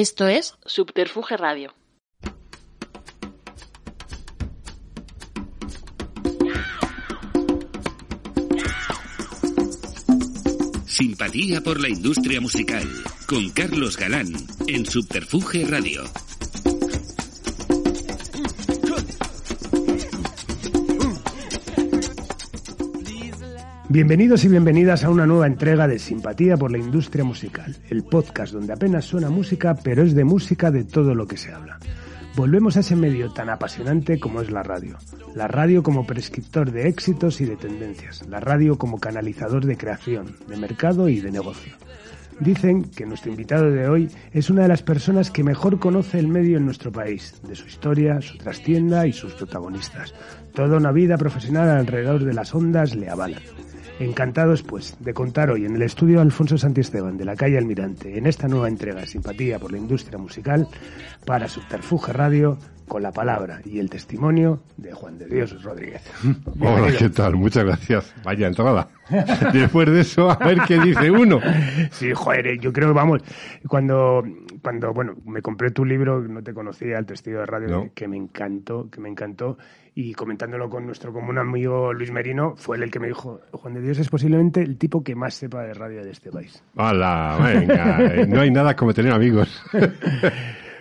Esto es Subterfuge Radio. Simpatía por la industria musical con Carlos Galán en Subterfuge Radio. Bienvenidos y bienvenidas a una nueva entrega de Simpatía por la Industria Musical, el podcast donde apenas suena música, pero es de música de todo lo que se habla. Volvemos a ese medio tan apasionante como es la radio. La radio como prescriptor de éxitos y de tendencias. La radio como canalizador de creación, de mercado y de negocio. Dicen que nuestro invitado de hoy es una de las personas que mejor conoce el medio en nuestro país, de su historia, su trastienda y sus protagonistas. Toda una vida profesional alrededor de las ondas le avalan. Encantados, pues, de contar hoy en el estudio Alfonso Santisteban de la calle Almirante, en esta nueva entrega Simpatía por la Industria Musical, para Subterfuge Radio, con la palabra y el testimonio de Juan de Dios Rodríguez. Hola, ¿qué tal? Muchas gracias. Vaya entrada. Después de eso, a ver qué dice uno. Sí, joder, yo creo, vamos, cuando, cuando, bueno, me compré tu libro, no te conocía, El Testigo de Radio, No. que me encantó, que me encantó, y comentándolo con nuestro común amigo Luis Merino, fue él el que me dijo, Juan de Dios es posiblemente el tipo que más sepa de radio de este país. Hola, venga. eh, No hay nada como tener amigos.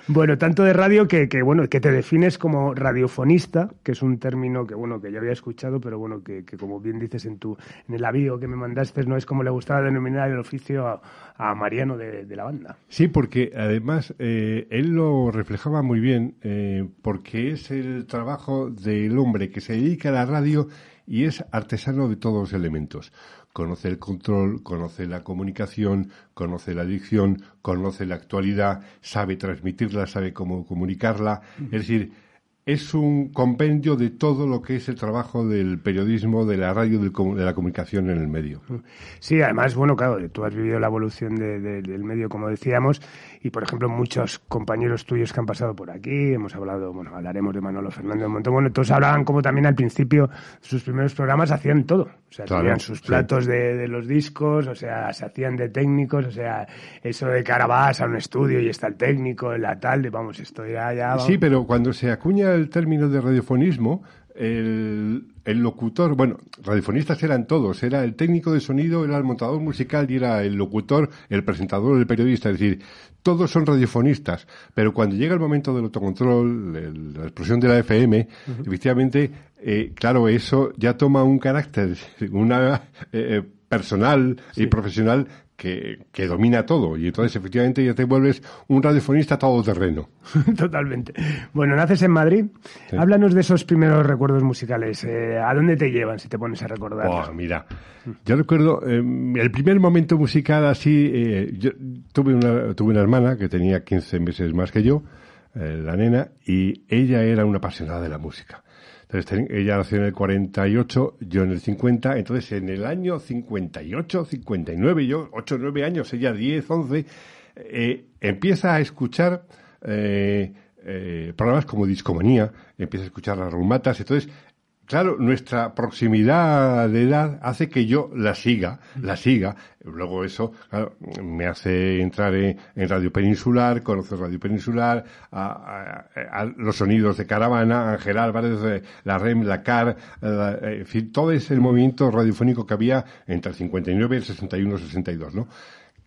Bueno, tanto de radio que, que, bueno, que te defines como radiofonista, que es un término que bueno, que ya había escuchado, pero bueno, que, que como bien dices en tu, en el avío que me mandaste, no es como le gustaba denominar el oficio a, a Mariano de, la banda. Sí, porque además eh, él lo reflejaba muy bien, eh, porque es el trabajo del hombre que se dedica a la radio y es artesano de todos los elementos. Conoce el control, conoce la comunicación, conoce la dicción, conoce la actualidad, sabe transmitirla, sabe cómo comunicarla. Es decir, es un compendio de todo lo que es el trabajo del periodismo, de la radio, de la comunicación en el medio. Sí, además, bueno, claro, tú has vivido la evolución de- de- del medio, como decíamos, y por ejemplo, muchos compañeros tuyos que han pasado por aquí, hemos hablado, bueno, hablaremos de Manolo Fernández un montón, bueno, todos hablaban como también al principio, sus primeros programas hacían todo, o sea, Claro, tenían sus sí. platos de, de los discos, o sea, se hacían de técnicos, o sea, eso de ahora vas a un estudio y está el técnico, la tal, de vamos, esto ya, ya, vamos. Sí, pero cuando se acuña el término de radiofonismo, el, el locutor, bueno, radiofonistas eran todos, era el técnico de sonido, era el montador musical y era el locutor, el presentador, el periodista, es decir, todos son radiofonistas, pero cuando llega el momento del autocontrol, el- la explosión de la FM, efectivamente, eh, claro, eso ya toma un carácter, una eh, personal y profesional que, que domina todo, y entonces efectivamente ya te vuelves un radiofonista todoterreno. Totalmente. Bueno, naces en Madrid. Háblanos de esos primeros recuerdos musicales. Eh, ¿A dónde te llevan si te pones a recordar? Buah, mira, yo recuerdo eh, el primer momento musical así. eh, yo tuve una, tuve una hermana que tenía 15 meses más que yo, eh, la nena, y ella era una apasionada de la música. Entonces, ella nació en el 48, yo en el 50, entonces en el año 58, 59, yo 8, 9 años, ella 10, 11, eh, empieza a escuchar eh, eh, programas como Discomanía, empieza a escuchar las rumatas, entonces Claro, nuestra proximidad de edad hace que yo la siga, la siga. Luego eso claro, me hace entrar en, en Radio Peninsular, conocer Radio Peninsular, a, a- a los sonidos de Caravana, Ángel Álvarez, eh, la REM, la CAR, la- eh, en fin, todo ese movimiento radiofónico que había entre el 59 y el 61, 62, ¿no?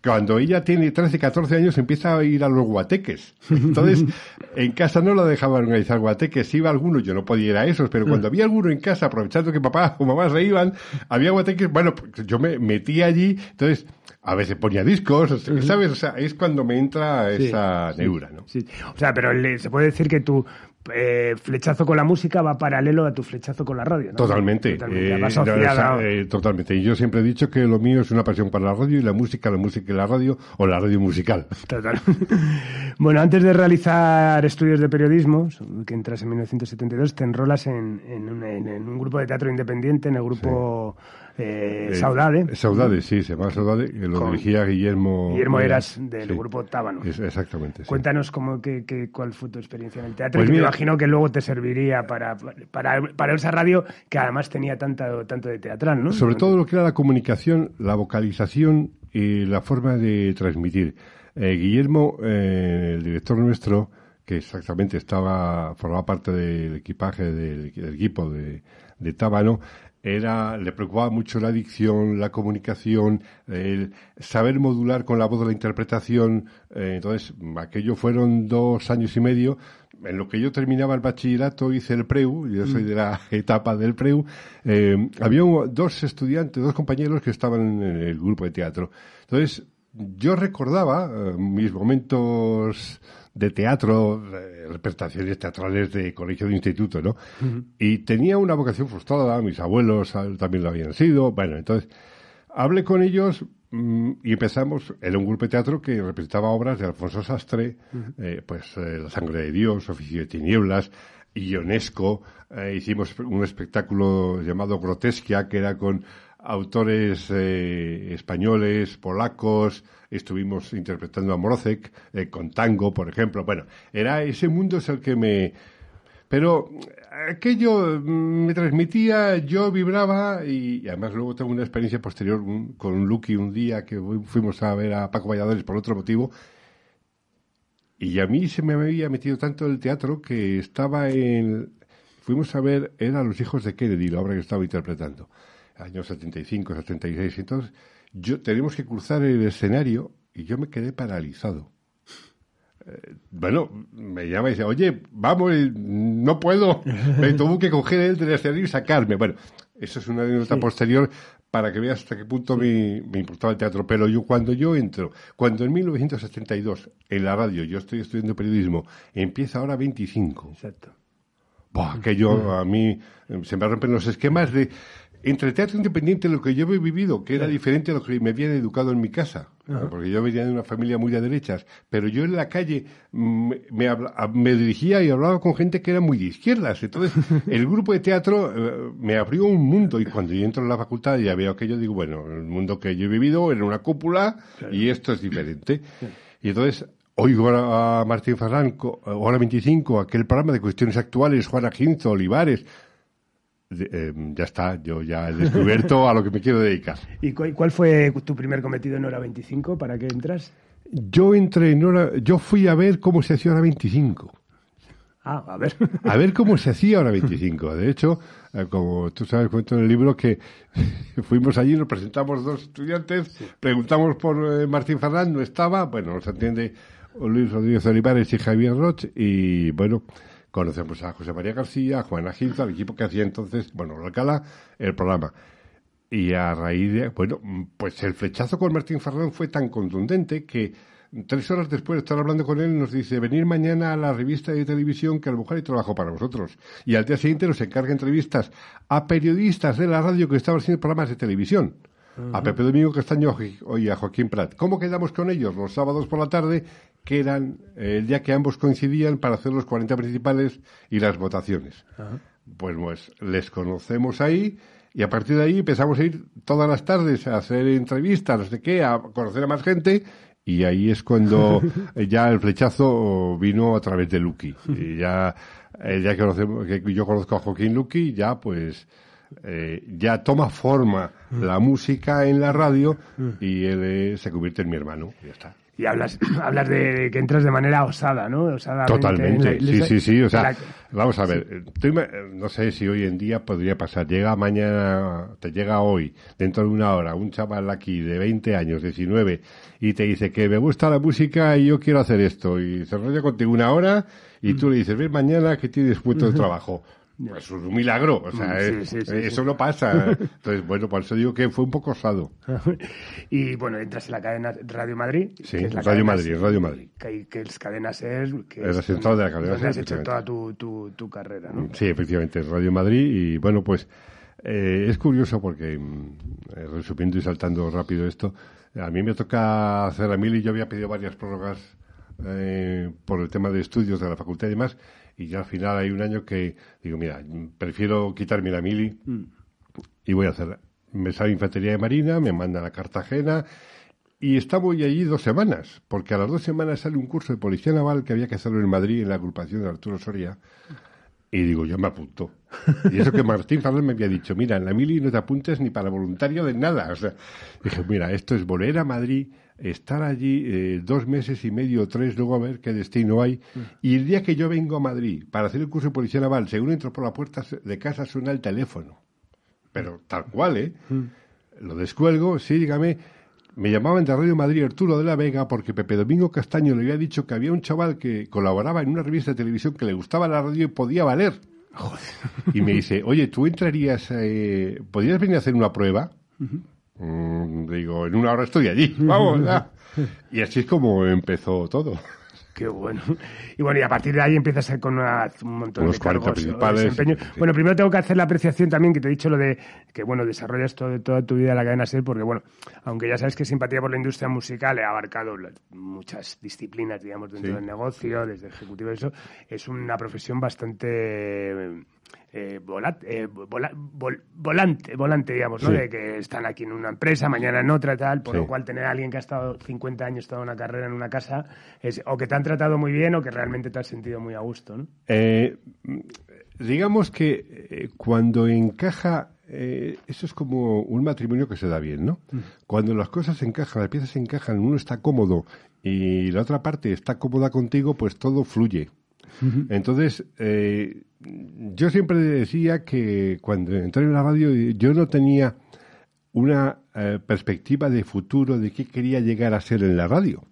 Cuando ella tiene 13, 14 años empieza a ir a los guateques. Entonces, en casa no la dejaban organizar guateques. Iba alguno, yo no podía ir a esos, pero cuando había alguno en casa, aprovechando que papá o mamá se iban, había guateques, bueno, pues yo me metí allí, entonces, a veces ponía discos, ¿sabes? O sea, es cuando me entra Sí, esa neura, ¿no? Sí. O sea, pero le- se puede decir que tu eh, flechazo con la música va paralelo a tu flechazo con la radio, ¿no? Totalmente. Totalmente. eh, asociada. eh, totalmente. Y yo siempre he dicho que lo mío es una pasión para la radio y la música, la música y la radio, o la radio musical. Total. bueno, antes de realizar estudios de periodismo, que entras en 1972, te enrolas en, en un, en- en un grupo de teatro independiente, en el grupo Eh, Saudade. Saudade, sí, se llama Saudade, que lo Con dirigía Guillermo. Guillermo Eras, del sí. grupo Tábano. Es- exactamente. sí. Cuéntanos cómo, que, que- cuál fue tu experiencia en el teatro. Pues que me imagino que luego te serviría para, para, para esa radio que además tenía tanto, tanto de teatral, ¿no? Sobre todo lo que era la comunicación, la vocalización y la forma de transmitir. Eh, Guillermo, eh, el director nuestro, que exactamente estaba, formaba parte del equipaje del, del equipo de, de Tábano, era, le preocupaba mucho la dicción, la comunicación, el saber modular con la voz de la interpretación. Eh, entonces, aquello fueron dos años y medio. En lo que yo terminaba el bachillerato hice el PREU, yo soy de la etapa del PREU. Eh, había dos estudiantes, dos compañeros que estaban en el grupo de teatro. Entonces, yo recordaba eh, mis momentos de teatro, eh, representaciones teatrales de colegio de instituto, ¿no? Y tenía una vocación frustrada, mis abuelos ah, también lo habían sido, bueno, entonces hablé con ellos mm, y empezamos, era un grupo de teatro que representaba obras de Alfonso Sastre, eh, pues eh, La sangre de Dios, Oficio de tinieblas, Ionesco, eh, hicimos un espectáculo llamado Grotesquia, que era con autores eh, españoles, polacos, estuvimos interpretando a Mrozek, eh, con tango, por ejemplo. Bueno, era ese mundo es el que me... Pero aquello mm, me transmitía, yo vibraba y, además luego tengo una experiencia posterior un- con Lucky un día que fu- fuimos a ver a Paco Valladares por otro motivo y a mí se me había metido tanto el teatro que estaba en... Fuimos a ver, era Los hijos de Kennedy, la obra que estaba interpretando, años 75, 76. Entonces, yo tenemos que cruzar el escenario y yo me quedé paralizado. Eh, bueno, me llama y dice, oye, vamos, y no puedo. Me tuvo que coger él del escenario y sacarme. Bueno, eso es una anécdota posterior para que veas hasta qué punto me, me importaba el teatro. Pero yo, cuando yo entro, cuando en 1972, en la radio, yo estoy estudiando periodismo, empieza ahora 25. Exacto. Buah, que yo, a mí, eh, se me rompen los esquemas de entre teatro independiente lo que yo he vivido, que era diferente a lo que me habían educado en mi casa, porque yo venía de una familia muy de derechas, pero yo en la calle me, habla- a- me dirigía y hablaba con gente que era muy de izquierdas. Entonces, el grupo de teatro eh, me abrió un mundo y cuando yo entro en la facultad ya veo aquello, digo, bueno, el mundo que yo he vivido era una cúpula y esto es diferente. Y entonces, Oigo a Martín Ferrán, co- hora 25, aquel programa de cuestiones actuales, Juana Ginzo, Olivares. Eh, ya está, yo ya he descubierto a lo que me quiero dedicar. ¿Y cu- cuál fue tu primer cometido en hora 25 para que entras? Yo entré en hora, yo fui a ver cómo se hacía hora 25. Ah, a ver. A ver cómo se hacía hora 25. De hecho, eh, como tú sabes, cuento en el libro que fuimos allí, nos presentamos dos estudiantes, preguntamos por eh, Martín Fernández, no estaba, bueno, nos atiende Luis Rodríguez Olivares y Javier Roch, y bueno, conocemos a José María García, a Juana Ginza, al equipo que hacía entonces, bueno, Alcalá, el programa. Y a raíz de, bueno, pues el flechazo con Martín Fernández fue tan contundente que tres horas después de estar hablando con él nos dice, venir mañana a la revista de televisión que a lo mejor hay trabajo para vosotros. Y al día siguiente nos encarga entrevistas a periodistas de la radio que estaban haciendo programas de televisión. A Pepe Domingo Castaño y a Joaquín Prat. ¿Cómo quedamos con ellos? Los sábados por la tarde, que eran eh, el día que ambos coincidían para hacer los 40 principales y las votaciones. Pues, pues les conocemos ahí y a partir de ahí empezamos a ir todas las tardes a hacer entrevistas, no sé qué, a conocer a más gente y ahí es cuando eh, ya el flechazo vino a través de Lucky. Y ya, eh, ya que, conocemos, que yo conozco a Joaquín Lucky, ya pues eh, ya toma forma la música en la radio y él eh, se convierte en mi hermano. Y ya está. Y hablas, hablas de que entras de manera osada, ¿no? Osadamente Totalmente, la- sí, sí, sí. O sea, la- vamos a ver, tú no sé si hoy en día podría pasar. Llega mañana, te llega hoy, dentro de una hora, un chaval aquí de 20 años, 19, y te dice que me gusta la música y yo quiero hacer esto. Y se enrolla contigo una hora y tú le dices, ven mañana que tienes puesto de trabajo. Es un milagro, o sea, Sí, eh, sí, eso no pasa. Entonces, bueno, por eso digo que fue un poco osado. y bueno, entras en la cadena Radio Madrid. Sí, que es la Radio Madrid, Ser, Radio Madrid. Que, que es cadena SER. Que Es la central de la cadena donde has SER, hecho toda tu, tu, tu carrera, ¿no? Sí, efectivamente, es Radio Madrid y bueno, pues eh, es curioso porque, mm, eh, resumiendo y saltando rápido esto, a mí me toca hacer la mil y yo había pedido varias prórrogas eh, por el tema de estudios de la facultad y demás y ya al final hay un año que digo, mira, prefiero quitarme la mili y voy a hacer me sale Infantería de Marina, me mandan a Cartagena y estamos allí dos semanas, porque a las dos semanas sale un curso de Policía Naval que había que hacerlo en Madrid en la agrupación de Arturo Soria. Y digo, yo me apunto. Y eso que Martín Fernández me había dicho, mira, en la mili no te apuntes ni para voluntario de nada. O sea, dije, mira, esto es volver a Madrid, estar allí eh, dos meses y medio o tres, luego a ver qué destino hay. Y el día que yo vengo a Madrid para hacer el curso de policía naval, según entro por la puerta de casa suena el teléfono. Pero tal cual, ¿eh? Lo descuelgo, sí, dígame. Me llamaban de Radio Madrid Arturo de la Vega porque Pepe Domingo Castaño le había dicho que había un chaval que colaboraba en una revista de televisión que le gustaba la radio y podía valer. Y me dice, oye, ¿tú entrarías, eh, podrías venir a hacer una prueba? Mm, digo, en una hora estoy allí, vamos. ya. Y así es como empezó todo. Qué bueno. Y bueno, y a partir de ahí empiezas con una- un montón Los de cargos 40 o principales, sí. Bueno, primero tengo que hacer la apreciación también que te he dicho lo de que, bueno, desarrollas todo, toda tu vida la cadena SER, porque, bueno, aunque ya sabes que Simpatía por la Industria Musical ha abarcado muchas disciplinas, digamos, dentro Sí. del negocio, desde ejecutivo y eso, es una profesión bastante... eh, vola- eh, vola- vol- volante, volante, digamos, ¿no? Sí. De que están aquí en una empresa, mañana en otra, tal, por Sí. lo cual tener a alguien que ha estado 50 años toda una carrera en una casa es o que te han tratado muy bien o que realmente te has sentido muy a gusto, ¿no? Eh, digamos que eh, cuando encaja, eh, eso es como un matrimonio que se da bien, ¿no? Cuando las cosas encajan, las piezas encajan, uno está cómodo y la otra parte está cómoda contigo, pues todo fluye. Entonces, eh, yo siempre decía que cuando entré en la radio yo no tenía una eh, perspectiva de futuro de qué quería llegar a ser en la radio.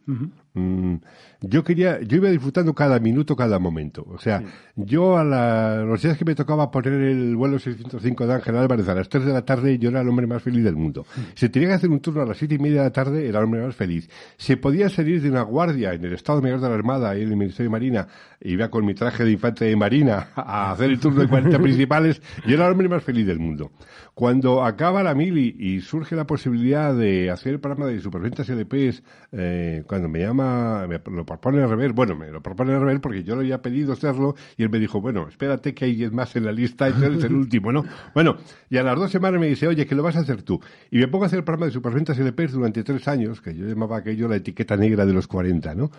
Mm, yo quería, yo iba disfrutando cada minuto, cada momento. O sea, yo a la- los días que me tocaba poner el vuelo 605 de Ángel Álvarez a las 3 de la tarde, yo era el hombre más feliz del mundo. Si tenía que hacer un turno a las siete y media de la tarde, era el hombre más feliz. Si podía salir de una guardia en el Estado Mayor de la Armada y en el Ministerio de Marina, y iba con mi traje de infante de Marina a hacer el turno de 40 principales, yo era el hombre más feliz del mundo. Cuando acaba la mili y surge la posibilidad de hacer el programa de Superventas LPs, eh, cuando me llama, me lo propone Rebel, bueno, me lo propone Rebel porque yo le había pedido hacerlo y él me dijo, bueno, espérate que hay 10 más en la lista y tú eres el último, ¿no? Bueno, y a las dos semanas me dice, oye, que lo vas a hacer tú. Y me pongo a hacer el programa de Superventas LPs durante tres años, que yo llamaba aquello la etiqueta negra de los 40, ¿no?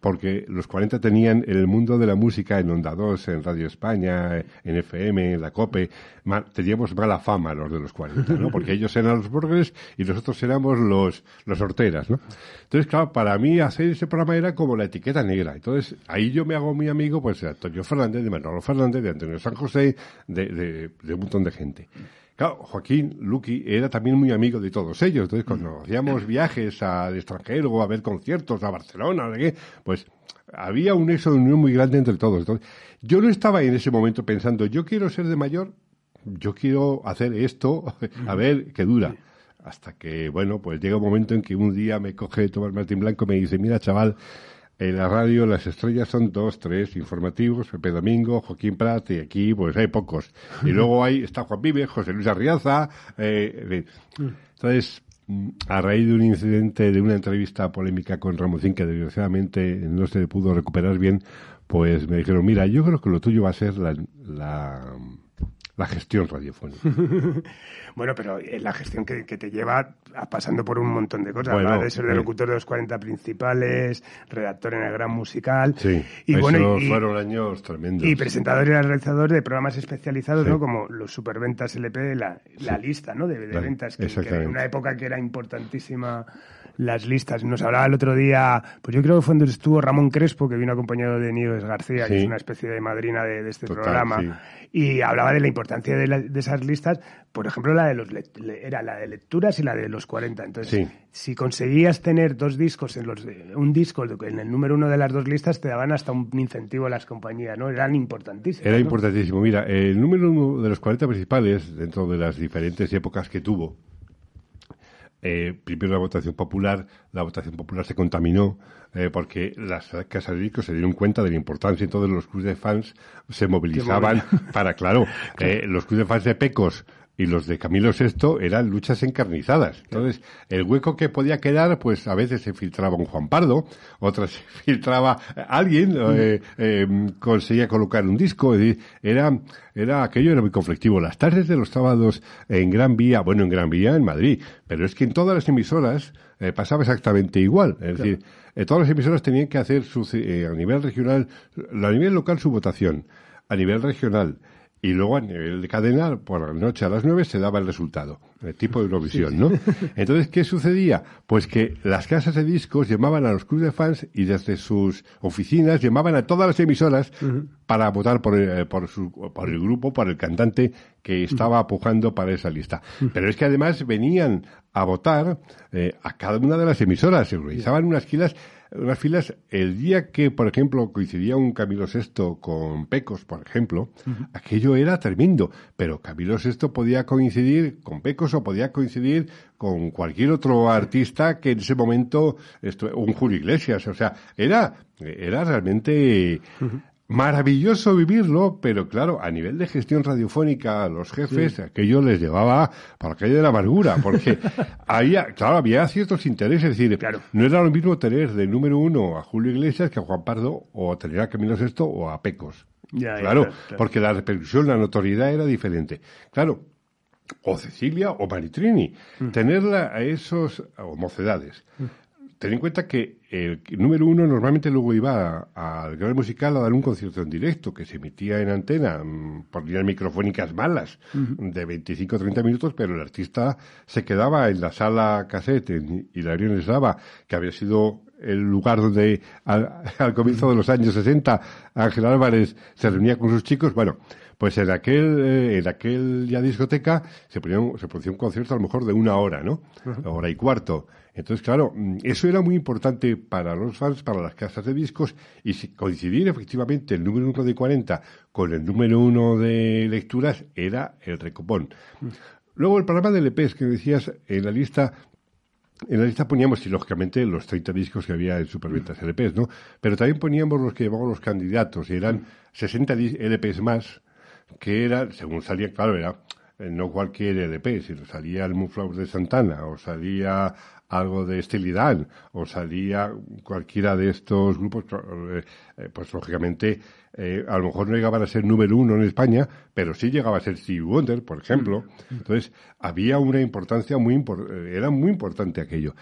Porque los 40 tenían en el mundo de la música en Onda 2, en Radio España, en FM, en la COPE, teníamos mala fama los de los 40, ¿no? Porque ellos eran los burgues y nosotros éramos los, los horteras, ¿no? Entonces, claro, para mí hacer ese programa era como la etiqueta negra. Entonces, ahí yo me hago mi amigo, pues, de Antonio Fernández, de Manolo Fernández, de Antonio San José, de, de, de un montón de gente. Claro, Joaquín Luqui era también muy amigo de todos ellos. Entonces, cuando hacíamos viajes al extranjero, a ver conciertos, a Barcelona, sé qué, pues había un nexo de unión muy grande entre todos. Entonces, yo no estaba en ese momento pensando, yo quiero ser de mayor, yo quiero hacer esto, a ver qué dura. Hasta que, bueno, pues llega un momento en que un día me coge Tomás Martín Blanco y me dice, mira, chaval, en la radio las estrellas son dos, tres informativos, Pepe Domingo, Joaquín Prat, y aquí pues hay pocos. Y luego hay, está Juan Vive, José Luis Arriaza, eh, fin. Entonces, mm, a raíz de un incidente, de una entrevista polémica con Ramoncín, que desgraciadamente no se pudo recuperar bien, pues me dijeron, mira, yo creo que lo tuyo va a ser la, la, la gestión radiofónica. Bueno, pero eh, la gestión que, que te lleva a- pasando por un montón de cosas. Bueno, de ser de eh. locutor de los 40 principales, redactor en el Gran Musical. Sí, y bueno, y, fueron años tremendos. y presentador y realizador de programas especializados, Sí. ¿no? Como los superventas LP, la, la lista, ¿no? De, de ventas, que, que en una época que era importantísima las listas. Nos hablaba el otro día, pues yo creo que fue donde estuvo Ramón Crespo, que vino acompañado de Nieves García, que es una especie de madrina de, de este Total, programa, sí. y hablaba de la importancia de, la- de esas listas, por ejemplo, la de los era la de lecturas y la de los 40. Entonces, Sí. si conseguías tener dos discos en los un disco en el número uno de las dos listas, te daban hasta un incentivo a las compañías, ¿no? Eran importantísimas. Era ¿no? importantísimo. Mira, el número uno de los 40 principales, dentro de las diferentes épocas que tuvo, eh, primero la votación popular, la votación popular se contaminó eh, porque las casas de discos se dieron cuenta de la importancia, entonces los clubes de fans se movilizaban para, claro, eh, los clubes de fans de Pecos y los de Camilo VI eran luchas encarnizadas. Entonces, el hueco que podía quedar, pues a veces se filtraba un Juan Pardo, otras se filtraba alguien, mm. eh, eh, conseguía colocar un disco, era, era, aquello era muy conflictivo. Las tardes de los sábados en Gran Vía, bueno, en Gran Vía, en Madrid, pero es que en todas las emisoras eh, pasaba exactamente igual. Es decir, todas las emisoras tenían que hacer su, a nivel regional, a nivel local su votación, a nivel regional, y luego a nivel de cadena, por la noche a las nueve se daba el resultado, el tipo de Eurovisión, ¿no? Entonces, ¿qué sucedía? Pues que las casas de discos llamaban a los clubes de fans y desde sus oficinas llamaban a todas las emisoras para votar por el, por, su, por el grupo, por el cantante que estaba pujando para esa lista. Pero es que además venían a votar eh, a cada una de las emisoras, se organizaban unas filas unas filas, el día que, por ejemplo, coincidía un Camilo VI con Pecos, por ejemplo, aquello era tremendo, pero Camilo VI podía coincidir con Pecos o podía coincidir con cualquier otro artista que en ese momento, un Julio Iglesias, o sea, era, era realmente maravilloso vivirlo, pero claro, a nivel de gestión radiofónica, a los jefes, aquello les llevaba para calle de la amargura, porque había, claro, había ciertos intereses, es decir, claro. no era lo mismo tener de número uno a Julio Iglesias que a Juan Pardo, o tener a Camilo Sexto o a Pecos. claro, porque la repercusión, la notoriedad era diferente. Claro, o Cecilia o Maritrini, mm. tenerla a esos, o mocedades. Mm ten en cuenta que el número uno normalmente luego iba al gran musical a dar un concierto en directo que se emitía en antena mm, por líneas microfónicas malas de 25 o 30 minutos, pero el artista se quedaba en la sala cassette en Hilario Eslava, que había sido el lugar donde al, comienzo de los años 60 Ángel Álvarez se reunía con sus chicos. Bueno, pues en aquel, eh, en aquel ya discoteca se, se producía un concierto a lo mejor de una hora, ¿no? Hora y cuarto. Entonces, claro, mm, eso era muy importante para los fans, para las casas de discos, y si coincidir efectivamente el número uno de 40 con el número uno de lecturas era el recopón. Mm. Luego el programa de LPs que decías en la lista, en la lista poníamos, y lógicamente, los 30 discos que había en Superventas LPs, ¿no? Pero también poníamos los que llevaban los candidatos, y eran 60 LPs más, que eran, según salía, claro, era eh, no cualquier LP, sino salía el Moonflower de Santana, o salía algo de estilidad o salía cualquiera de estos grupos, eh, eh, pues lógicamente eh, a lo mejor no llegaban a ser número uno en España, pero sí llegaba a ser Steve Wonder, por ejemplo. Mm. Entonces, había una importancia muy era muy importante aquello.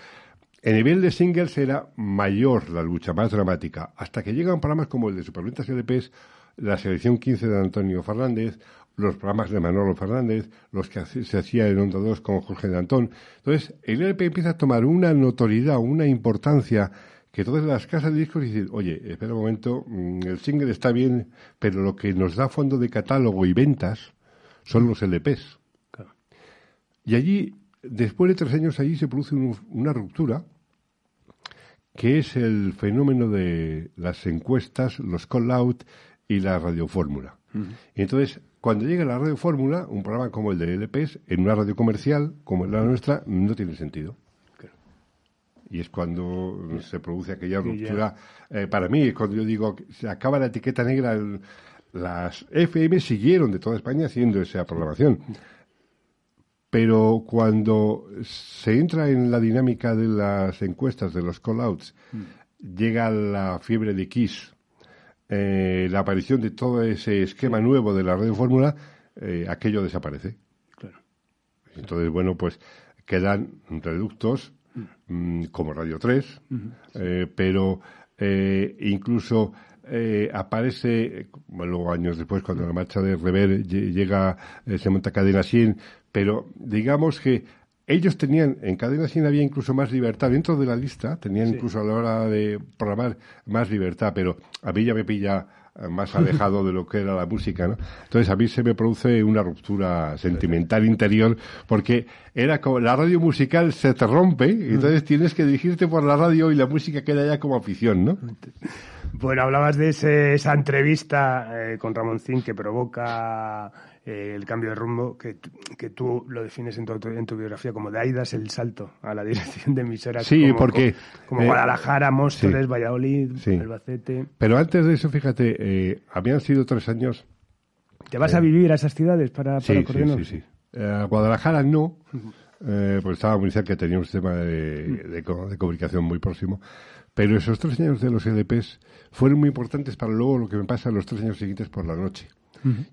En nivel de singles era mayor la lucha, más dramática, hasta que llegan programas como el de Superventas LPs, la selección 15 de Antonio Fernández, los programas de Manolo Fernández, los que se hacía en Onda 2 con Jorge de Antón. Entonces, el LP empieza a tomar una notoriedad, una importancia que todas las casas de discos dicen, oye, espera un momento, mm, el single está bien, pero lo que nos da fondo de catálogo y ventas son los LPs. Y allí, después de tres años, allí se produce una ruptura, que es el fenómeno de las encuestas, los call-out y la radiofórmula. Y entonces cuando llega la radio fórmula, un programa como el de LPS, en una radio comercial como la nuestra, no tiene sentido. Y es cuando se produce aquella ruptura. Eh, para mí, es cuando yo digo, que se acaba la etiqueta negra, las FM siguieron de toda España haciendo esa programación. Pero cuando se entra en la dinámica de las encuestas, de los call-outs, mm. llega la fiebre de Kiss, eh, la aparición de todo ese esquema nuevo de la radio fórmula, eh, aquello desaparece. Claro. Entonces, bueno, pues quedan reductos mm, como Radio 3, eh, pero incluso aparece, luego años después, cuando la marcha de Rever llega, se monta Cadena 100, pero digamos que ellos tenían, en Cadena 100 había incluso más libertad dentro de la lista, tenían incluso a la hora de programar más libertad, pero a mí ya me pilla más alejado de lo que era la música, ¿no? Entonces a mí se me produce una ruptura sentimental interior porque era como la radio musical se te rompe y entonces tienes que dirigirte por la radio y la música queda ya como afición, ¿no? Bueno, hablabas de esa entrevista eh, con Ramón Zin que provoca eh, el cambio de rumbo, que, que tú lo defines en tu, en tu biografía como de ahí das el salto a la dirección de emisoras. Sí, como, porque. Como, eh, Guadalajara, Móstoles, Valladolid, Albacete. Pero antes de eso, fíjate, eh, habían sido tres años. ¿Te vas a vivir a esas ciudades para, para sí, sí, sí, Eh, Guadalajara no, porque estaba muy cerca, tenía un sistema de, de, de, comunicación muy próximo. Pero esos tres años de los EDPs fueron muy importantes para luego lo que me pasa en los tres años siguientes por la noche.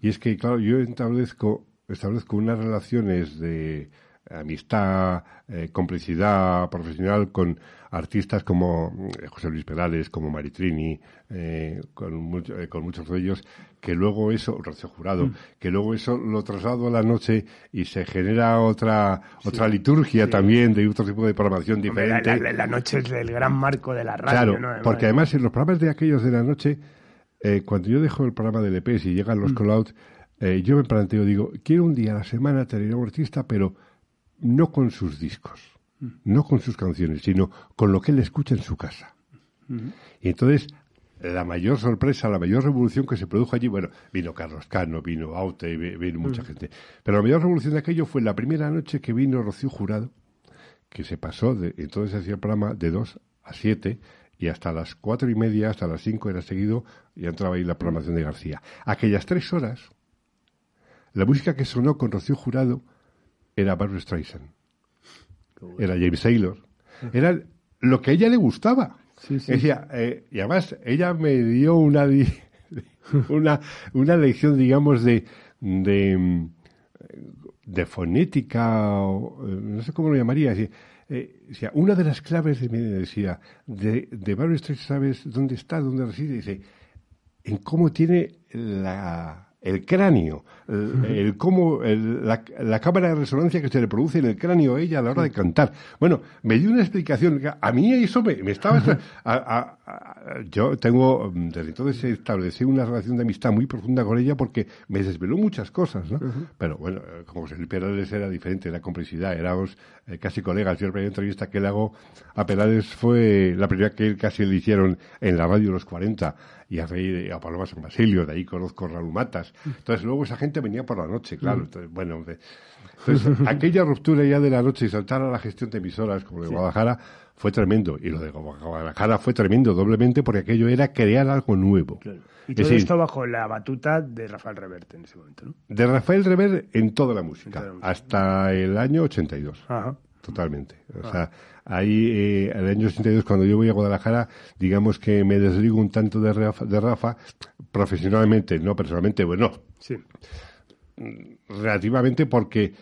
Y es que, claro, yo establezco, establezco unas relaciones de amistad, eh, complicidad profesional con artistas como eh, José Luis Perales, como Maritrini, eh, con, mucho, eh, con muchos de ellos, que luego eso, Rocío Jurado, mm. que luego eso lo traslado a la noche y se genera otra sí, otra liturgia sí. también de otro tipo de programación diferente. La, la, la, noche es el gran marco de la radio, claro, ¿no? porque además en los programas de aquellos de la noche, eh, cuando yo dejo el programa de LPs y llegan los mm. call-outs, eh, yo me planteo, digo, quiero un día a la semana tener un artista, pero no con sus discos, no con sus canciones, sino con lo que él escucha en su casa. Y entonces, la mayor sorpresa, la mayor revolución que se produjo allí, bueno, vino Carlos Cano, vino Aute, vino mucha gente, pero la mayor revolución de aquello fue la primera noche que vino Rocío Jurado, que se pasó, de, entonces hacía el programa de 2 a 7, y hasta las cuatro y media, hasta las cinco era seguido, y entraba ahí la programación de García. Aquellas tres horas, la música que sonó con Rocío Jurado, era Barbara Streisand, bueno. era James Taylor, era lo que a ella le gustaba. Sí, sí. Decía, eh, y además ella me dio una, una, una lección, digamos, de, de, de fonética, o, no sé cómo lo llamaría. Decía, eh, decía, una de las claves de, decía, de, de Barbara Streisand, ¿sabes dónde está, dónde reside? Dice, en cómo tiene la el cráneo, el, el cómo, el, la, la, cámara de resonancia que se le produce en el cráneo a ella a la hora de cantar. Bueno, me dio una explicación. A mí eso me, me estaba... A, a, a, yo tengo, desde entonces establecí una relación de amistad muy profunda con ella porque me desveló muchas cosas, ¿no? Uh -huh. Pero bueno, como José Luis Perales era diferente, la complicidad, éramos eh, casi colegas. Yo la primera entrevista que le hago a Perales fue la primera que casi le hicieron en la radio Los 40 y a, Rey, a Paloma San Basilio, de ahí conozco a Raúl Matas. Entonces luego esa gente venía por la noche, claro. Entonces, bueno, de, entonces aquella ruptura ya de la noche y saltar a la gestión de emisoras como de sí. Guadalajara fue tremendo. Y lo de Guadalajara fue tremendo doblemente porque aquello era crear algo nuevo. Claro. Y todo esto bajo la batuta de Rafael Reverte en ese momento, ¿no? De Rafael Reverte en toda la música, toda la música. hasta el año 82. Ajá. Totalmente. O sea, ahí, eh, el año 82, cuando yo voy a Guadalajara, digamos que me desligo un tanto de Rafa, de Rafa profesionalmente, no personalmente, bueno. Sí. Relativamente porque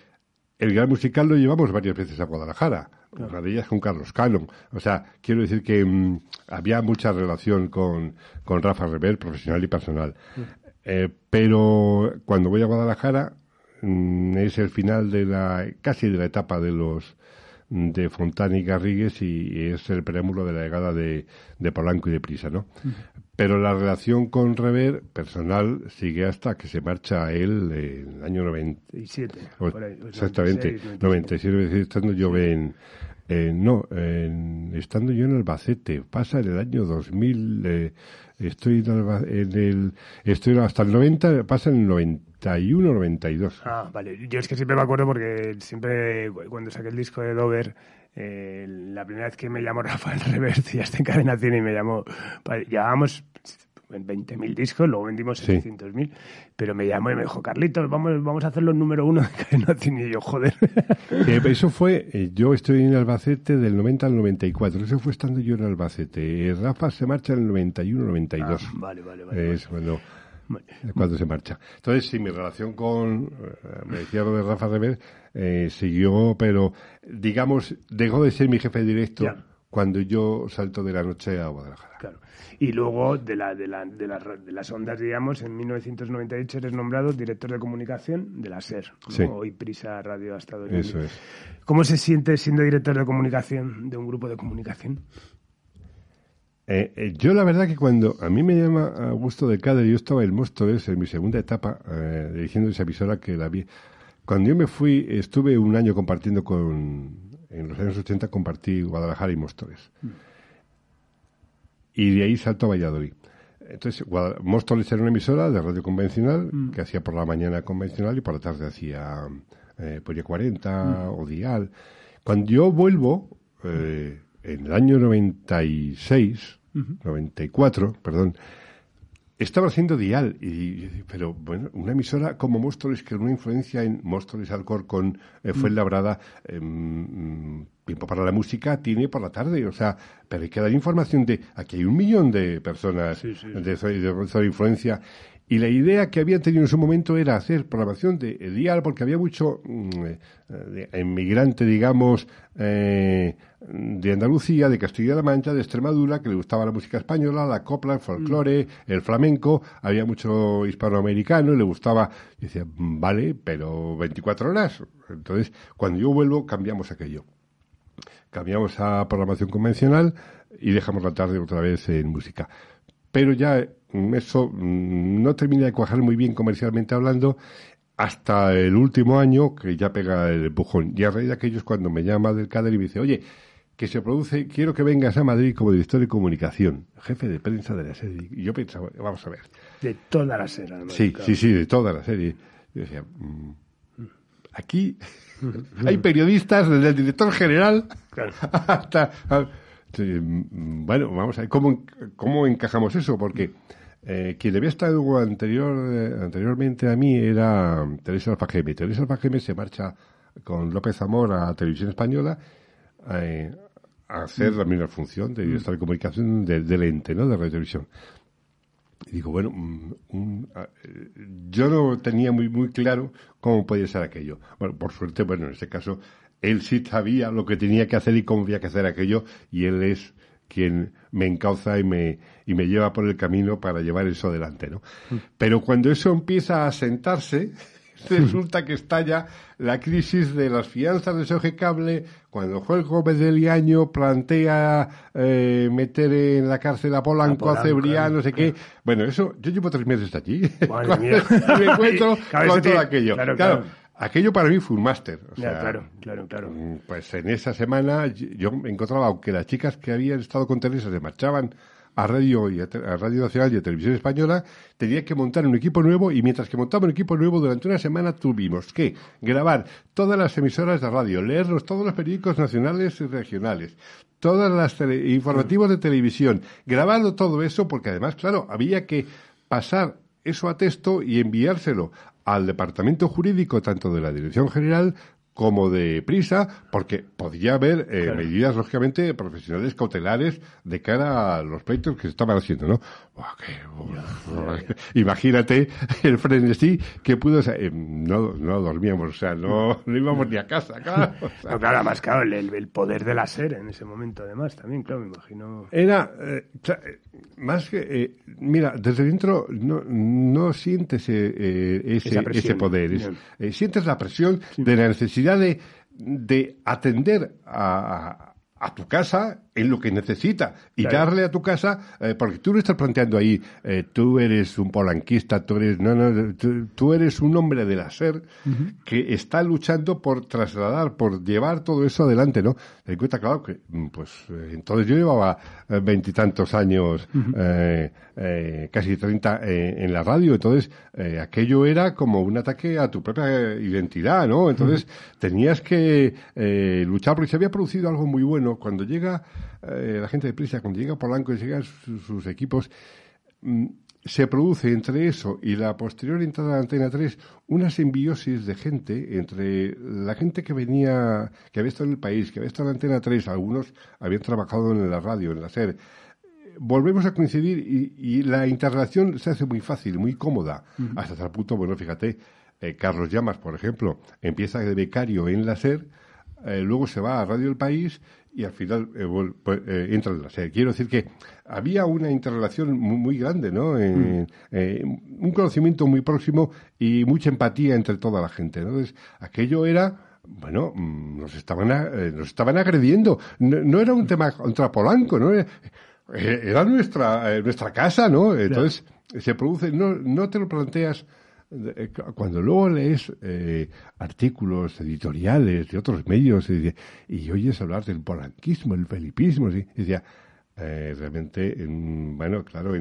el gran musical lo llevamos varias veces a Guadalajara. Claro. Una de ellas con Carlos Cano. O sea, quiero decir que mmm, había mucha relación con, con Rafa Rever, profesional y personal. Sí. Eh, pero cuando voy a Guadalajara, mmm, es el final de la, casi de la etapa de los, de Fontana y Garrigues y es el preámbulo de la llegada de, de Polanco y de Prisa, ¿no? Uh -huh. Pero la relación con Rever personal sigue hasta que se marcha él en el año 97. por ahí, exactamente, 96, 97, estando yo en, en no, en, estando yo en Albacete, pasa en el año 2000, eh, estoy en, el, estoy hasta el 90, pasa en el 91, 92. Ah, vale, yo es que siempre me acuerdo porque siempre cuando saqué el disco de Dover, eh, la primera vez que me llamó Rafael Reversi hasta en Cadena y me llamó, llevábamos 20.000 discos, luego vendimos sí. 700.000, pero me llamó y me dijo, Carlitos, vamos, vamos a hacer los número uno de Cadena Cine, y yo, joder. Eh, eso fue, eh, yo estoy en Albacete del 90 al 94, eso fue estando yo en Albacete. Eh, Rafa se marcha en el 91, 92. Ah, vale, vale, vale. Es cuando... Vale. cuando se marcha. Entonces, sí, mi relación con, me decía lo de Rafa Rever, eh, siguió, pero digamos, dejó de ser mi jefe directo ya. Cuando yo salto de la noche a Guadalajara. Claro. Y luego, de, la, de, la, de, la, de las ondas, digamos, en 1998 eres nombrado director de comunicación de la SER, ¿no? sí. hoy Prisa Radio 2000. Eso es. ¿Cómo se siente siendo director de comunicación de un grupo de comunicación? Eh, eh, yo la verdad que cuando a mí me llama Augusto de Cader, yo estaba en Móstoles en mi segunda etapa eh, dirigiendo esa emisora que la vi. Cuando yo me fui, estuve un año compartiendo con, en los años 80 compartí Guadalajara y Móstoles. Mm. Y de ahí salto a Valladolid. Entonces, Móstoles era una emisora de radio convencional mm. que hacía por la mañana convencional y por la tarde hacía eh, Polla 40 mm. o Dial. Cuando yo vuelvo, eh, en el año 96, uh -huh. 94, perdón, estaba haciendo dial, y, pero bueno, una emisora como Móstoles, que una influencia en Móstoles, Alcor, con eh, Fuenlabrada, eh, tiempo para la música tiene por la tarde, o sea, pero hay que dar información de, aquí hay un millón de personas De, de, influencia, y la idea que habían tenido en su momento era hacer programación de dial, porque había mucho mm, eh, inmigrante, digamos, eh, de Andalucía, de Castilla-La Mancha, de Extremadura, que le gustaba la música española, la copla, el folclore, mm. el flamenco. Había mucho hispanoamericano y le gustaba. Y decía, vale, pero 24 horas. Entonces, cuando yo vuelvo, cambiamos aquello. Cambiamos a programación convencional y dejamos la tarde otra vez en música. Pero ya eso no termina de cuajar muy bien comercialmente hablando hasta el último año que ya pega el empujón. Y a raíz de aquellos cuando me llama del CADER y me dice, oye, que se produce, quiero que vengas a Madrid como director de comunicación, jefe de prensa de la serie. Y yo pensaba, vamos a ver. De toda la serie. Sí, sí, sí, de toda la serie. Yo decía, mm, aquí hay periodistas, desde el director general hasta... Mm, bueno, vamos a ver, ¿cómo, cómo encajamos eso? Porque eh, quien había estado anterior, eh, anteriormente a mí era Teresa Alfajeme. Teresa Alfajeme se marcha con López Zamora a Televisión Española eh, hacer la misma función de director de comunicación del ente, ¿no? De radio televisión. Y digo, bueno, mm, yo no tenía muy, muy claro cómo podía ser aquello. Bueno, por suerte, bueno, en este caso, él sí sabía lo que tenía que hacer y cómo había que hacer aquello, y él es quien me encauza y me, y me lleva por el camino para llevar eso adelante, ¿no? Pero cuando eso empieza a sentarse, resulta que estalla la crisis de las fianzas de Soje Cable, cuando Juan Gómez del Liaño plantea eh, meter en la cárcel a Polanco, a, Cebrián, no sé qué. Bueno, eso, yo llevo tres meses allí. y me encuentro con todo aquello. claro, Aquello para mí fue un máster. claro, claro, claro. Mm, pues en esa semana yo me encontraba, aunque las chicas que habían estado con Teresa se marchaban a Radio, y a, Radio Nacional y a Televisión Española, tenía que montar un equipo nuevo y mientras que montaba un equipo nuevo durante una semana tuvimos que grabar todas las emisoras de radio, leerlos todos los periódicos nacionales y regionales, todas las informativos de televisión, grabando todo eso porque además, claro, había que pasar eso a texto y enviárselo al departamento jurídico tanto de la Dirección General como de prisa, porque podía haber eh, medidas, lógicamente, profesionales cautelares de cara a los pleitos que se estaban haciendo, ¿no? imagínate el frenesí que pudo ser. Eh, no, no dormíamos, o sea, no, no íbamos ni a casa, claro. no, claro, más claro, el, poder de la SER en ese momento, además, también, claro, me imagino. Era, eh, más que, mira, desde dentro no, no sientes ese, ese poder, sientes la presión de la necesidad de, atender a, tu casa en lo que necesita. Y darle a tu casa, eh, porque tú no estás planteando ahí, eh, tú eres un polanquista, tú eres, no, no, tú, eres un hombre de la SER que está luchando por trasladar, por llevar todo eso adelante, ¿no? Ten cuenta, claro, que, mm, pues, eh, entonces yo llevaba veintitantos años, casi treinta en la radio, entonces aquello era como un ataque a tu propia identidad, ¿no? Entonces tenías que luchar porque se había producido algo muy bueno. Cuando llega eh, la gente de Prisa, cuando llega Polanco y llegan sus, equipos, mm, se produce entre eso y la posterior entrada de Antena 3 una simbiosis de gente entre la gente que venía, que había estado en el país, que había estado en Antena 3, algunos habían trabajado en la radio, en la SER. Volvemos a coincidir y, la interrelación se hace muy fácil, muy cómoda, hasta tal punto, bueno, fíjate, eh, Carlos Llamas, por ejemplo, empieza de becario en la SER, eh, luego se va a Radio El País y al final eh, pues, eh, entra en la serie. Quiero decir que había una interrelación muy, grande, ¿no? Mm. Eh, un conocimiento muy próximo y mucha empatía entre toda la gente, ¿no? Entonces, aquello era bueno, mm, nos estaban, nos estaban agrediendo. No, era un tema contra Polanco, ¿no? Era nuestra, nuestra casa, ¿no? Entonces, se produce, no, no te lo planteas eh, cuando luego lees eh, artículos editoriales de otros medios y, oyes hablar del polanquismo, el felipismo, y decía, eh, realmente, bueno, claro,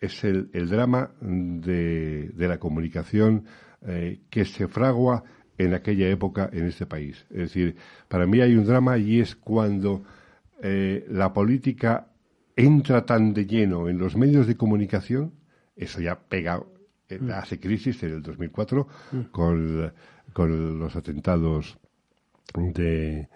es el, drama de, la comunicación que se fragua en aquella época en este país. Es decir, para mí hay un drama y es cuando la política entra tan de lleno en los medios de comunicación eso ya pega, eh, hace crisis en el 2004 con, con los atentados de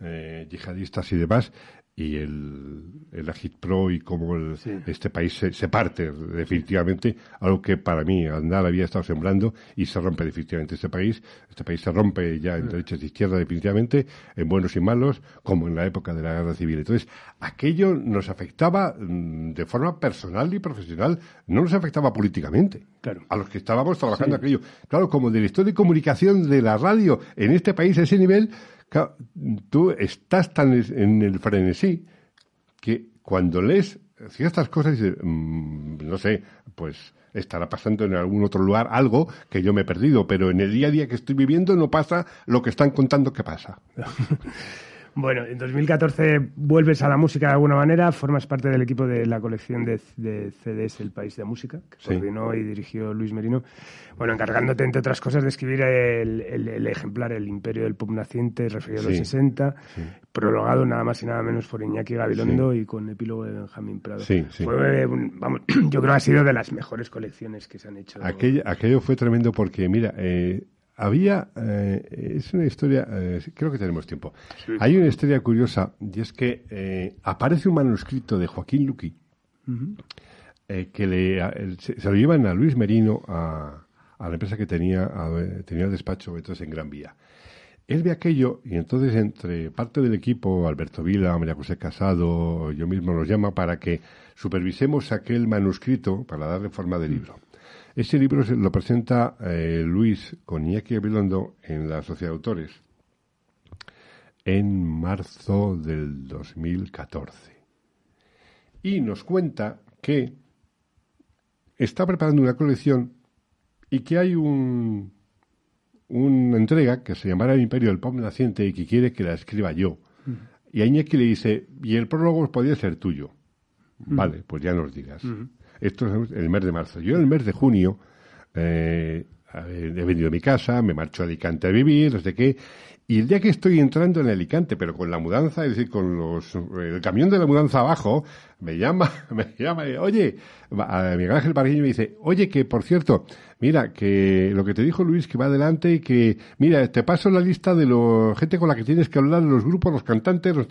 eh, yihadistas y demás, y el, el Agitpro y cómo el- Sí. este país se, se parte definitivamente, algo que para mí Andal había estado sembrando y se rompe definitivamente este país. Este país se rompe ya en derechas y izquierdas definitivamente, en buenos y malos, como en la época de la guerra civil. Entonces, aquello nos afectaba mm, de forma personal y profesional, no nos afectaba políticamente. Claro. A los que estábamos trabajando aquello. Claro, como director de comunicación de la radio en este país a ese nivel, claro, tú estás tan en el frenesí que cuando lees ciertas cosas dices, mm, no sé, pues estará pasando en algún otro lugar algo que yo me he perdido, pero en el día a día que estoy viviendo no pasa lo que están contando que pasa. Bueno, en 2014 vuelves a la música de alguna manera, formas parte del equipo de la colección de, de CDs El País de Música, que Sí. coordinó y dirigió Luis Merino. Bueno, encargándote, entre otras cosas, de escribir el, el- el ejemplar El Imperio del Pop Naciente, referido a los Sí. 60, prologado nada más y nada menos por Iñaki Gabilondo y con epílogo de Benjamín Prado. Sí, sí. Fue, un- vamos, yo creo que ha sido de las mejores colecciones que se han hecho. Aquello, aquello fue tremendo porque, mira, eh, había, eh, es una historia, eh, creo que tenemos tiempo. Hay una historia curiosa y es que eh, aparece un manuscrito de Joaquín Luqui eh, que le, a- el- se, se lo llevan a Luis Merino a, a la empresa que tenía, a- tenía el despacho entonces en Gran Vía. Él ve aquello y entonces entre parte del equipo, Alberto Vila, María José Casado, yo mismo nos llama para que supervisemos aquel manuscrito para darle forma de libro. Ese libro se- lo presenta eh, Luis con Iñaki Gabilondo en la Sociedad de Autores en marzo del 2014. Y nos cuenta que está preparando una colección y que hay un, una entrega que se llamará El Imperio del Pop Naciente y que quiere que la escriba yo. Y a Iñaki le dice, y el prólogo podría ser tuyo. Vale, pues ya nos digas. Esto es el mes de marzo. Yo en el mes de junio eh, he venido a mi casa, me marcho a Alicante a vivir, no sé qué. Y el día que estoy entrando en Alicante, pero con la mudanza, es decir, con los, el camión de la mudanza abajo, me llama, me llama, oye, a Miguel Ángel Parguillo me dice, oye, que por cierto, mira, que lo que te dijo Luis, que va adelante y que, mira, te paso la lista de la gente con la que tienes que hablar, los grupos, los cantantes, los...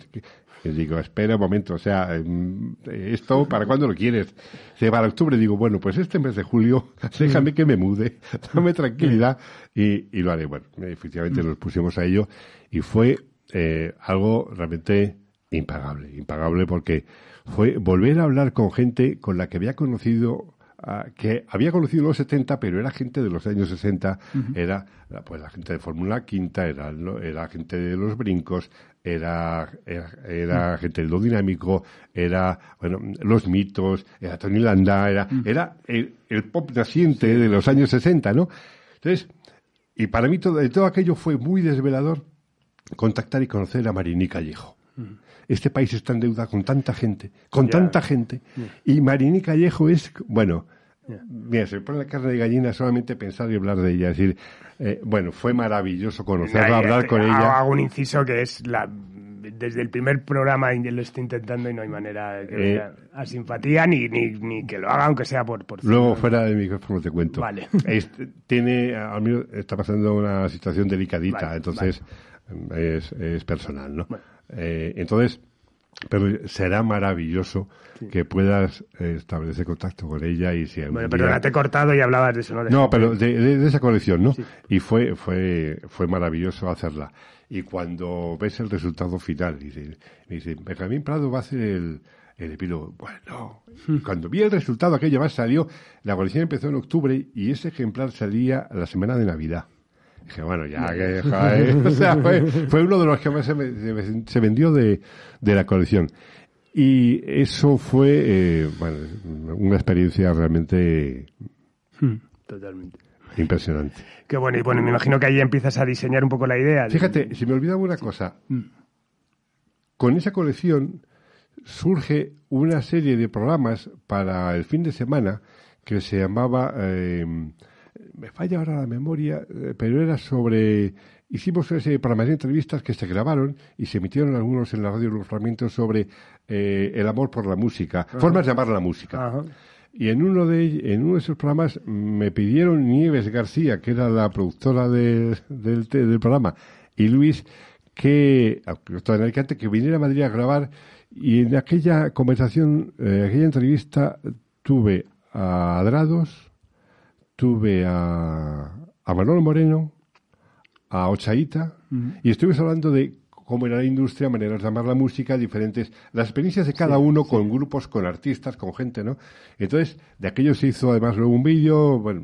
Y digo, espera un momento, o sea, em, ¿esto para cuándo lo quieres? Se para octubre, digo, bueno, pues este mes de julio, déjame que me mude, dame tranquilidad y, y lo haré. Bueno, efectivamente nos pusimos a ello y fue eh, algo realmente impagable, impagable porque fue volver a hablar con gente con la que había conocido ah, que había conocido los 70, pero era gente de los años 60, era pues la gente de Fórmula Quinta, era, era gente de los brincos, era, era, era gente de lo dinámico, era, bueno, los mitos, era Tony Landa, era, era el, el pop naciente de los años 60, ¿no? Entonces, y para mí todo, todo aquello fue muy desvelador contactar y conocer a Marini Callejo. Este país está en deuda con tanta gente, con tanta gente. Y Marini Callejo es, bueno, mira, se me pone la carne de gallina solamente pensar y hablar de ella. Es decir, eh, bueno, fue maravilloso conocerla, hablar con ella. Hago un inciso que es la desde el primer programa lo estoy intentando y no hay manera de que Eh. vea a simpatía ni, ni, ni que lo haga aunque sea por por Luego fuera del micrófono te cuento. Vale. Este, tiene, a mí está pasando una situación delicadita, Vale, entonces es, es personal, ¿no? Bueno. Eh, entonces, pero será maravilloso que puedas eh, establecer contacto con ella y si Bueno, día- perdona, te he cortado y hablabas de eso, ¿no? De no, pero de, de- de esa colección, ¿no? Y fue, fue, fue maravilloso hacerla. Y cuando ves el resultado final, dice, me dice, Benjamín Prado va a hacer el, el epílogo. Bueno, cuando vi el resultado, aquello más salió, la colección empezó en octubre y ese ejemplar salía la semana de Navidad. Dije, bueno, ya que, joder, o sea, fue, fue uno de los que más se, me- se me- se vendió de, de la colección. Y eso fue, eh, bueno, una experiencia realmente Totalmente. impresionante. Qué bueno, y bueno, me imagino que ahí empiezas a diseñar un poco la idea. de- Fíjate, se me olvidaba una cosa. Con esa colección surge una serie de programas para el fin de semana que se llamaba, eh, me falla ahora la memoria, eh, pero era sobre, hicimos una serie de entrevistas que se grabaron y se emitieron algunos en la radio, unos fragmentos sobre eh, el amor por la música, formas de amar la música. Ajá. y en uno de en uno de esos programas me pidieron Nieves García, que era la productora del, del programa, y Luis, que, que viniera a Madrid a grabar, y en aquella conversación, en aquella entrevista, tuve a Adrados, tuve a, a Manolo Moreno, a Ochaíta, y estuvimos hablando de cómo era la industria, maneras de amar la música, diferentes, las experiencias de cada uno con grupos, con artistas, con gente, ¿no? Entonces, de aquello se hizo además luego un vídeo, bueno,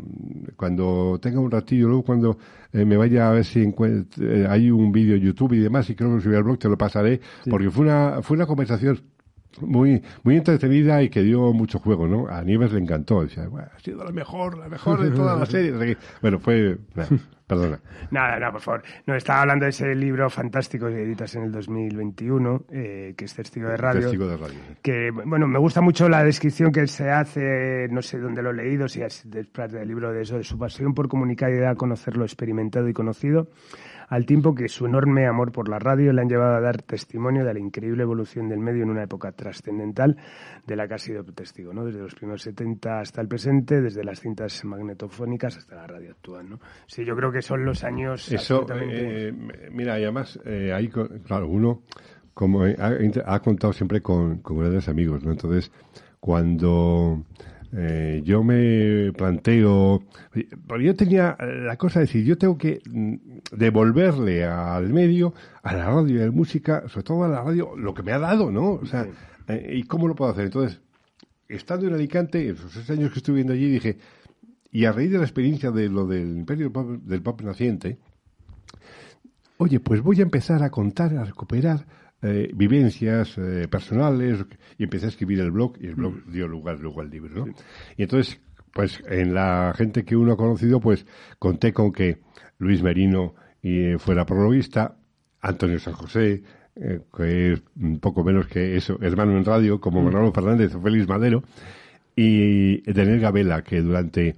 cuando tenga un ratillo, luego cuando eh, me vaya a ver si eh, hay un vídeo en YouTube y demás, y creo que subí al blog, te lo pasaré, porque fue una, fue una conversación muy muy entretenida y que dio mucho juego, ¿no? A Nieves le encantó, decía, ha sido la mejor, la mejor de toda la serie. Bueno, fue... Perdona. Nada, nada, por favor. No, estaba hablando de ese libro fantástico que editas en el 2021, eh, que es Testigo de Radio. Testigo de Radio. Que, bueno, me gusta mucho la descripción que se hace, no sé dónde lo he leído, si es del libro de eso, de su pasión por comunicar y de conocer lo experimentado y conocido al tiempo que su enorme amor por la radio le han llevado a dar testimonio de la increíble evolución del medio en una época trascendental de la que ha sido testigo, ¿no? Desde los primeros 70 hasta el presente, desde las cintas magnetofónicas hasta la radio actual, ¿no? Sí, yo creo que son los años... Eso, eh, mira, y además, eh, hay, claro, uno como ha, contado siempre con, con grandes amigos, ¿no? Entonces, cuando eh, yo me planteo, porque yo tenía la cosa de decir, yo tengo que mm, devolverle al medio, a la radio y a la música, sobre todo a la radio, lo que me ha dado, ¿no? O sea, eh, ¿y cómo lo puedo hacer? Entonces, estando en Alicante, en esos seis años que estuve viendo allí, dije, y a raíz de la experiencia de lo del imperio del pop naciente, oye, pues voy a empezar a contar, a recuperar eh, vivencias eh, personales y empecé a escribir el blog y el blog dio lugar luego al libro, ¿no? Y entonces, pues en la gente que uno ha conocido, pues conté con que Luis Merino eh, fuera prologuista, Antonio San José, que es un poco menos que eso, hermano en radio, como Manolo Fernández o Félix Madero, y Daniel Gabela, que durante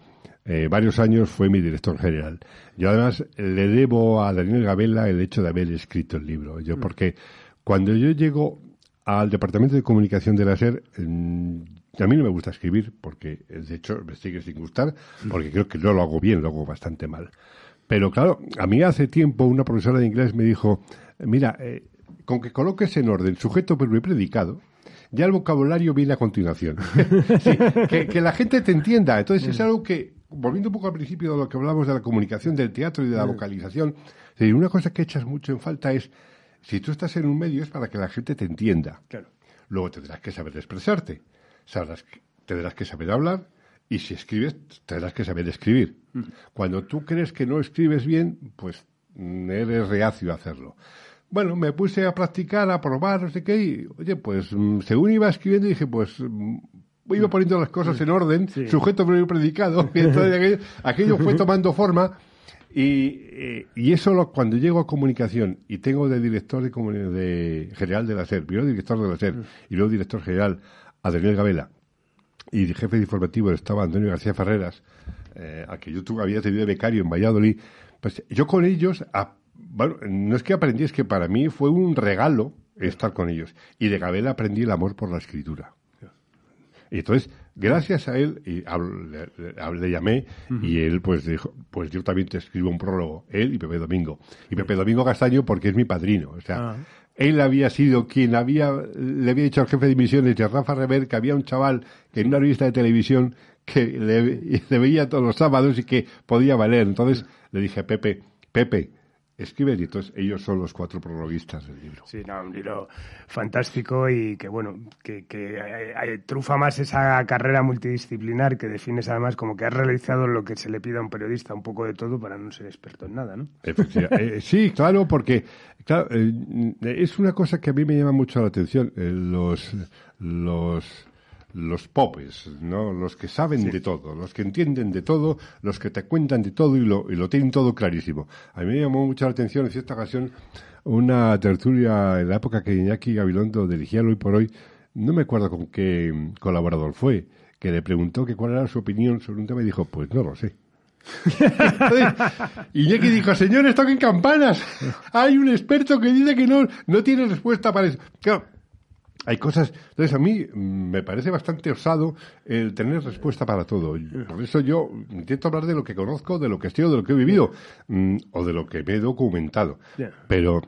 varios años fue mi director general. Yo además le debo a Daniel Gabela el hecho de haber escrito el libro. Yo porque cuando yo llego al departamento de comunicación de la SER, mm, a mí no me gusta escribir, porque de hecho me sigue sin gustar, porque creo que no lo hago bien, lo hago bastante mal. Pero claro, a mí hace tiempo una profesora de inglés me dijo, mira, eh, con que coloques en orden sujeto, verbo y predicado, ya el vocabulario viene a continuación. que, la gente te entienda. Entonces es algo que, volviendo un poco al principio de lo que hablamos de la comunicación, del teatro y de la vocalización, una cosa que echas mucho en falta es si tú estás en un medio es para que la gente te entienda. Claro. Luego tendrás que saber expresarte, sabrás, tendrás que saber hablar y si escribes tendrás que saber escribir. Mm. Cuando tú crees que no escribes bien, pues eres reacio a hacerlo. Bueno, me puse a practicar, a probar, no sé qué, y oye, pues mm, según iba escribiendo dije, pues mm, iba poniendo las cosas en orden, sujeto predicado, y entonces aquello, aquello fue tomando forma y, eh, y eso cuando llego a comunicación y tengo de director de, de general de la SER, primero director de la SER mm. y luego director general a Daniel Gabela y de jefe de informativo estaba Antonio García Ferreras, eh, a que yo había tenido de becario en Valladolid, pues yo con ellos, bueno, no es que aprendí, es que para mí fue un regalo estar con ellos. Y de Gabela aprendí el amor por la escritura. Y entonces, gracias a él, y le, llamé y él pues dijo, pues yo también te escribo un prólogo, él y Pepe Domingo. Y Pepe Domingo Castaño porque es mi padrino. O sea, ah. él había sido quien había, le había dicho al jefe de misiones de Rafa Rever que había un chaval que en una revista de televisión que le, le veía todos los sábados y que podía valer. Entonces le dije Pepe, Pepe, escriben y entonces ellos son los cuatro prologuistas del libro. Sí, no, un libro fantástico y que, bueno, que, que eh, eh, trufa más esa carrera multidisciplinar que defines además como que has realizado lo que se le pide a un periodista, un poco de todo para no ser experto en nada, ¿no? Eh, sí, claro, porque claro, es una cosa que a mí me llama mucho la atención. los, los los popes, ¿no? Los que saben de todo, los que entienden de todo, los que te cuentan de todo y lo, y lo tienen todo clarísimo. A mí me llamó mucho la atención en cierta ocasión una tertulia en la época que Iñaki Gabilondo dirigía Hoy por Hoy, no me acuerdo con qué colaborador fue, que le preguntó que cuál era su opinión sobre un tema y dijo, pues no lo sé. Iñaki dijo, señores, toquen campanas. Hay un experto que dice que no, no tiene respuesta para eso. Hay cosas. Entonces, a mí mm, me parece bastante osado el tener respuesta para todo. Por eso yo intento hablar de lo que conozco, de lo que estoy, de lo que he vivido, mm, o de lo que me he documentado. Pero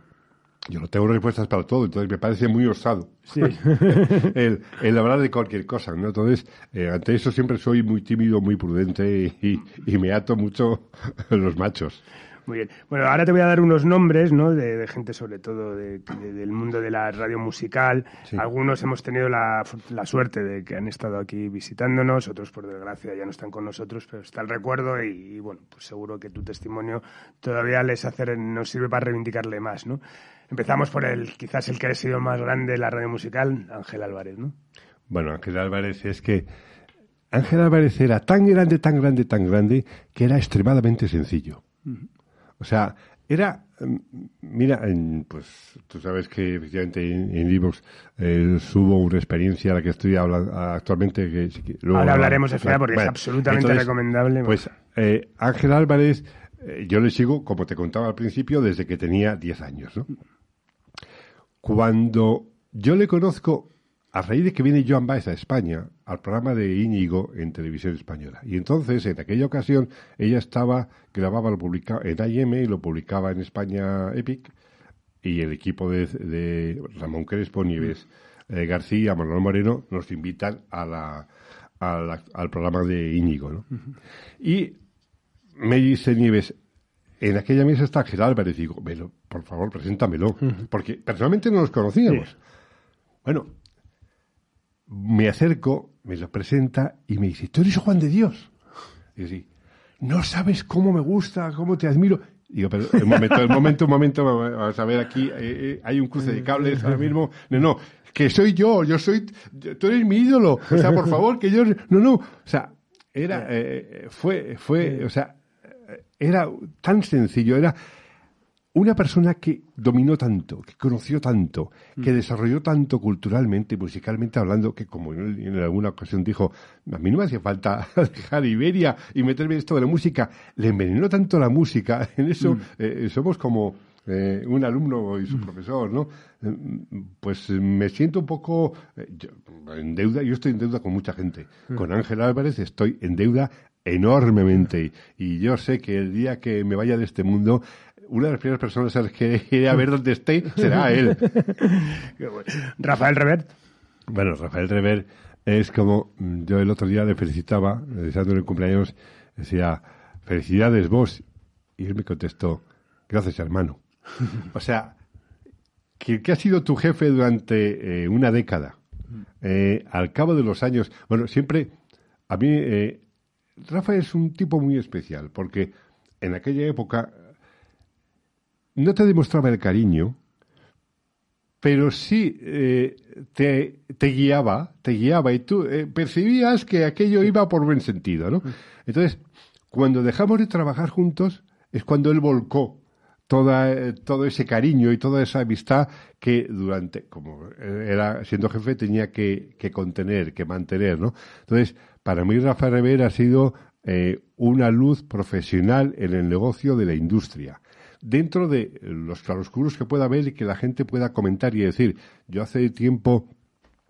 yo no tengo respuestas para todo, entonces me parece muy osado el, el, hablar de cualquier cosa, ¿no? Entonces, eh, ante eso siempre soy muy tímido, muy prudente y, y me ato mucho los machos. Muy bien. Bueno, ahora te voy a dar unos nombres, ¿no? De, gente, sobre todo del mundo de la radio musical. Algunos hemos tenido la, suerte de que han estado aquí visitándonos, otros, por desgracia, ya no están con nosotros, pero está el recuerdo y, bueno, pues seguro que tu testimonio todavía les hace, nos sirve para reivindicarle más, ¿no? Empezamos por el, quizás el que ha sido más grande de la radio musical, Ángel Álvarez, ¿no? Bueno, Ángel Álvarez es que Ángel Álvarez era tan grande, tan grande, tan grande, que era extremadamente sencillo. O sea, era, mm, mira, pues tú sabes que efectivamente en Evox eh, subo una experiencia a la que estoy hablando actualmente. Que, Ahora hablaremos de FEA porque es absolutamente recomendable. Pues eh, Ángel Álvarez, eh, yo le sigo, como te contaba al principio, desde que tenía 10 años. ¿no? Cuando yo le conozco a raíz de que viene Joan Baez a España, al programa de Íñigo en televisión española. Y entonces, en aquella ocasión, ella estaba, grababa, lo publicaba en AIM y lo publicaba en España Epic, y el equipo de, Ramón Crespo, Nieves eh, García, Manuel Moreno, nos invitan a la, al programa de Íñigo. ¿no? Y me dice Nieves, en aquella mesa está Ángel Álvarez, digo, velo, por favor, preséntamelo, porque personalmente no nos conocíamos. Bueno, me acerco, me lo presenta y me dice, tú eres Juan de Dios. Yo sí, no sabes cómo me gusta, cómo te admiro. Digo, pero un momento, un momento, un momento, vamos a ver aquí, eh, eh, hay un cruce de cables ahora mismo. No, no, que soy yo, yo soy, tú eres mi ídolo. O sea, por favor, que yo, no, no, o sea, era, eh, fue, fue, o sea, era tan sencillo, era, una persona que dominó tanto, que conoció tanto, que mm. desarrolló tanto culturalmente, musicalmente hablando, que como en alguna ocasión dijo, a mí no me hacía falta dejar Iberia y meterme en esto de la música, le envenenó tanto la música, en eso mm. eh, somos como eh, un alumno y su mm. profesor, ¿no? Eh, pues me siento un poco en deuda, yo estoy en deuda con mucha gente. Con Ángel Álvarez estoy en deuda enormemente y yo sé que el día que me vaya de este mundo una de las primeras personas a las que iré a ver dónde esté será él. Rafael Revert. Bueno, Rafael Revert es como yo el otro día le felicitaba, deseándole el cumpleaños, decía, felicidades vos. Y él me contestó, gracias hermano. o sea, que, ha sido tu jefe durante eh, una década, eh, al cabo de los años, bueno, siempre, a mí, eh, Rafael es un tipo muy especial, porque en aquella época no te demostraba el cariño, pero sí eh, te, te, guiaba, te guiaba y tú eh, percibías que aquello iba por buen sentido, ¿no? Entonces, cuando dejamos de trabajar juntos es cuando él volcó toda, eh, todo ese cariño y toda esa amistad que durante, como era siendo jefe, tenía que, que contener, que mantener, ¿no? Entonces, para mí Rafa Rivera ha sido una luz profesional en el negocio de la industria dentro de los claroscuros que pueda haber y que la gente pueda comentar y decir, yo hace tiempo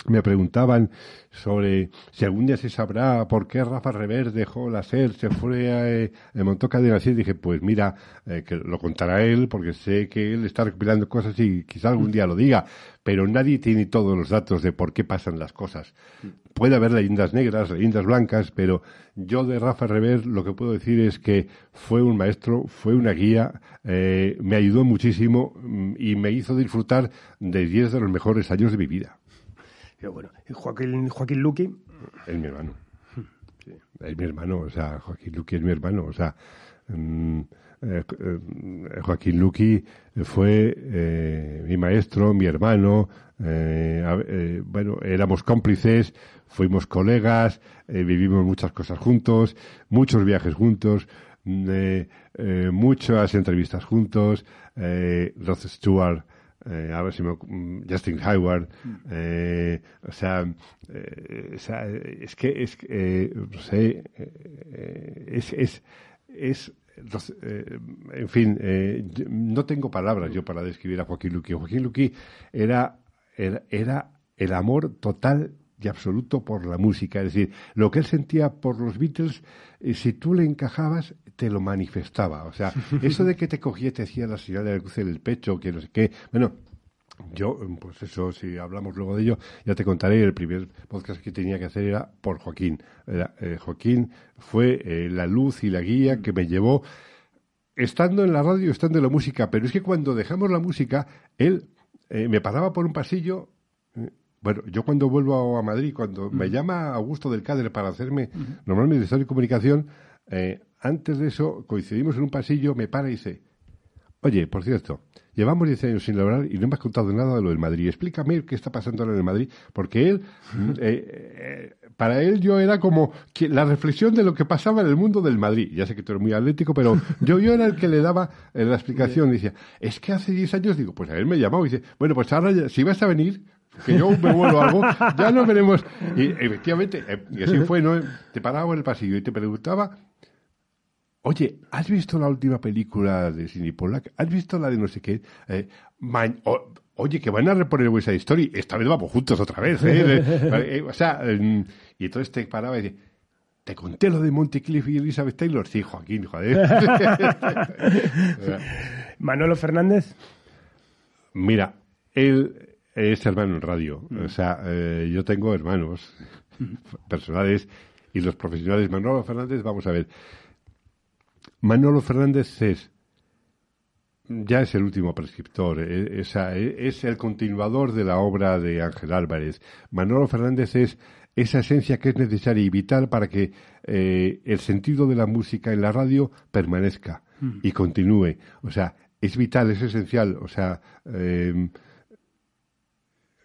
me preguntaban sobre si algún día se sabrá por qué Rafa Rever dejó la SER, se fue a, eh, montó cadena y dije, pues mira, eh, que lo contará él, porque sé que él está recopilando cosas y quizá algún día lo diga, pero nadie tiene todos los datos de por qué pasan las cosas. Puede haber leyendas negras, leyendas blancas, pero yo de Rafa Rever lo que puedo decir es que fue un maestro, fue una guía, eh, me ayudó muchísimo mm, y me hizo disfrutar de 10 de los mejores años de mi vida bueno, Joaquín, Joaquín Luqui. Es mi hermano. Es mi hermano, o sea, Joaquín Luqui es mi hermano, o sea. Mm, eh, eh, Joaquín Luqui fue eh, mi maestro, mi hermano, bueno, éramos cómplices, fuimos colegas, vivimos muchas cosas juntos, muchos viajes juntos, mm, muchas entrevistas juntos, Rod Stewart eh, a ver si me, mm, Justin Hayward, mm. eh, o, sea, eh, o sea, es que es, eh, no sé, eh, es, es, es en fin, no tengo palabras yo para describir a Joaquín Luqui. Joaquín Luqui era, era, era el amor total y absoluto por la música. Es decir, lo que él sentía por los Beatles, eh, si tú le encajabas, te lo manifestaba. O sea, eso de que te cogía y te decía la señal de la cruz en el pecho, que no sé qué. Bueno, yo, pues eso, si hablamos luego de ello, ya te contaré. El primer podcast que tenía que hacer era por Joaquín. Eh, Joaquín fue eh, la luz y la guía que me llevó, estando en la radio, estando en la música. Pero es que cuando dejamos la música, él me paraba por un pasillo bueno, yo cuando vuelvo a Madrid, cuando me llama Augusto del Cadre para hacerme normalmente de Historia y Comunicación, eh, antes de eso coincidimos en un pasillo, me para y dice, oye, por cierto, llevamos 10 años sin lograr y no me has contado nada de lo del Madrid. Explícame qué está pasando en el Madrid, porque él, eh, eh, para él yo era como la reflexión de lo que pasaba en el mundo del Madrid. Ya sé que tú eres muy atlético, pero yo, yo era el que le daba la explicación. Decía, es que hace 10 años, digo, pues a él me llamaba y dice, bueno, pues ahora si vas a venir, que yo me vuelvo algo, ya no veremos. Y efectivamente, eh, y así fue, ¿no? Te paraba en el pasillo y te preguntaba, oye, ¿has visto la última película de Sidney Pollack? ¿Has visto la de no sé qué? Eh, oye, que van a reponer esa historia, esta vez vamos juntos otra vez, ¿eh? eh o sea, y entonces te paraba y decía, ¿te conté lo de Monticliffe y Elizabeth Taylor? Sí, Joaquín, joder. Manolo Fernández. Mira, él es hermano en radio. Mm. O sea, eh, yo tengo hermanos personales y los profesionales. Manolo Fernández, vamos a ver. Manolo Fernández es ya es el último prescriptor, eh, eh, es, el continuador de la obra de Ángel Álvarez. Manolo Fernández es esa esencia que es necesaria y vital para que el sentido de la música en la radio permanezca mm. y continúe. O sea, es vital, es esencial. O sea,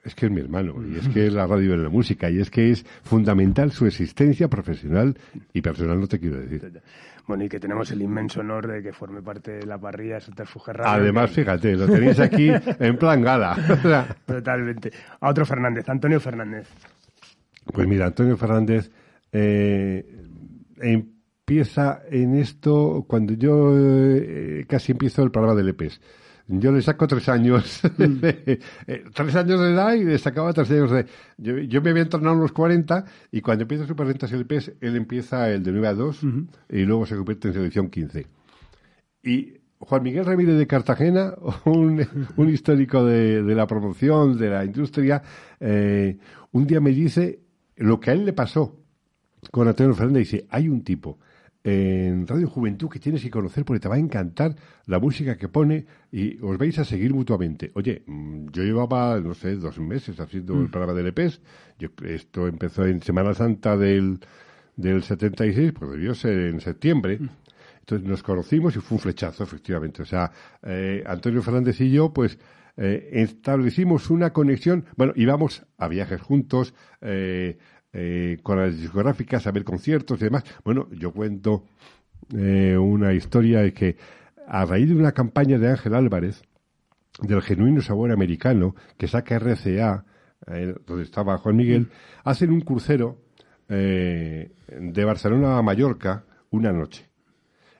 es que es mi hermano, y es que es la radio de la música, y es que es fundamental su existencia profesional y personal, no te quiero decir. Bueno, y que tenemos el inmenso honor de que forme parte de la parrilla de Subterfuge Radio. Además, fíjate, lo tenéis aquí en plan gala. Totalmente. A otro Fernández, Antonio Fernández. Pues mira, Antonio Fernández eh, empieza en esto cuando yo eh, casi empiezo el programa de EPES. Yo le saco tres años, mm. eh, tres años de edad y le sacaba tres años de... Yo, yo me había entrenado a los 40 y cuando empieza Super Rentas LPs, él empieza el de 9 a 2 y luego se convierte en selección 15. Y Juan Miguel Ramírez de Cartagena, un, un histórico de, de, la promoción, de la industria, eh, un día me dice lo que a él le pasó con Antonio Fernández. Dice, hay un tipo en Radio Juventud que tienes que conocer porque te va a encantar la música que pone y os vais a seguir mutuamente. Oye, mm, yo llevaba, no sé, dos meses haciendo el mm. programa de LPs. Yo, esto empezó en Semana Santa del, del 76, pues debió ser en septiembre. Mm. Entonces nos conocimos y fue un flechazo, efectivamente. O sea, eh, Antonio Fernández y yo, pues, eh, establecimos una conexión. Bueno, íbamos a viajes juntos, eh, eh, con las discográficas, a ver conciertos y demás. Bueno, yo cuento eh, una historia de que a raíz de una campaña de Ángel Álvarez, del genuino sabor americano, que saca RCA, eh, donde estaba Juan Miguel, hacen un crucero de Barcelona a Mallorca una noche.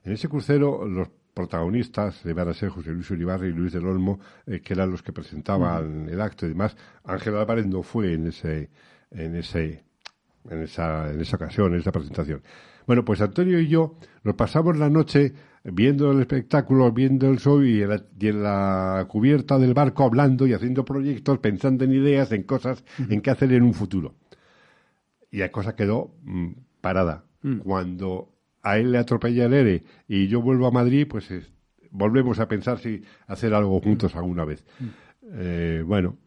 En ese crucero los protagonistas van a ser José Luis Uribarri y Luis del Olmo, que eran los que presentaban el acto y demás. Ángel Álvarez no fue en ese, en ese en esa, en esa ocasión, en esa presentación. Bueno, pues Antonio y yo nos pasamos la noche viendo el espectáculo, viendo el show y en, la, cubierta del barco hablando y haciendo proyectos, pensando en ideas, en cosas, en qué hacer en un futuro. Y la cosa quedó mm, parada. Mm. Cuando a él le atropella el ERE y yo vuelvo a Madrid, pues volvemos a pensar si hacer algo juntos alguna vez. Mm. Eh, bueno,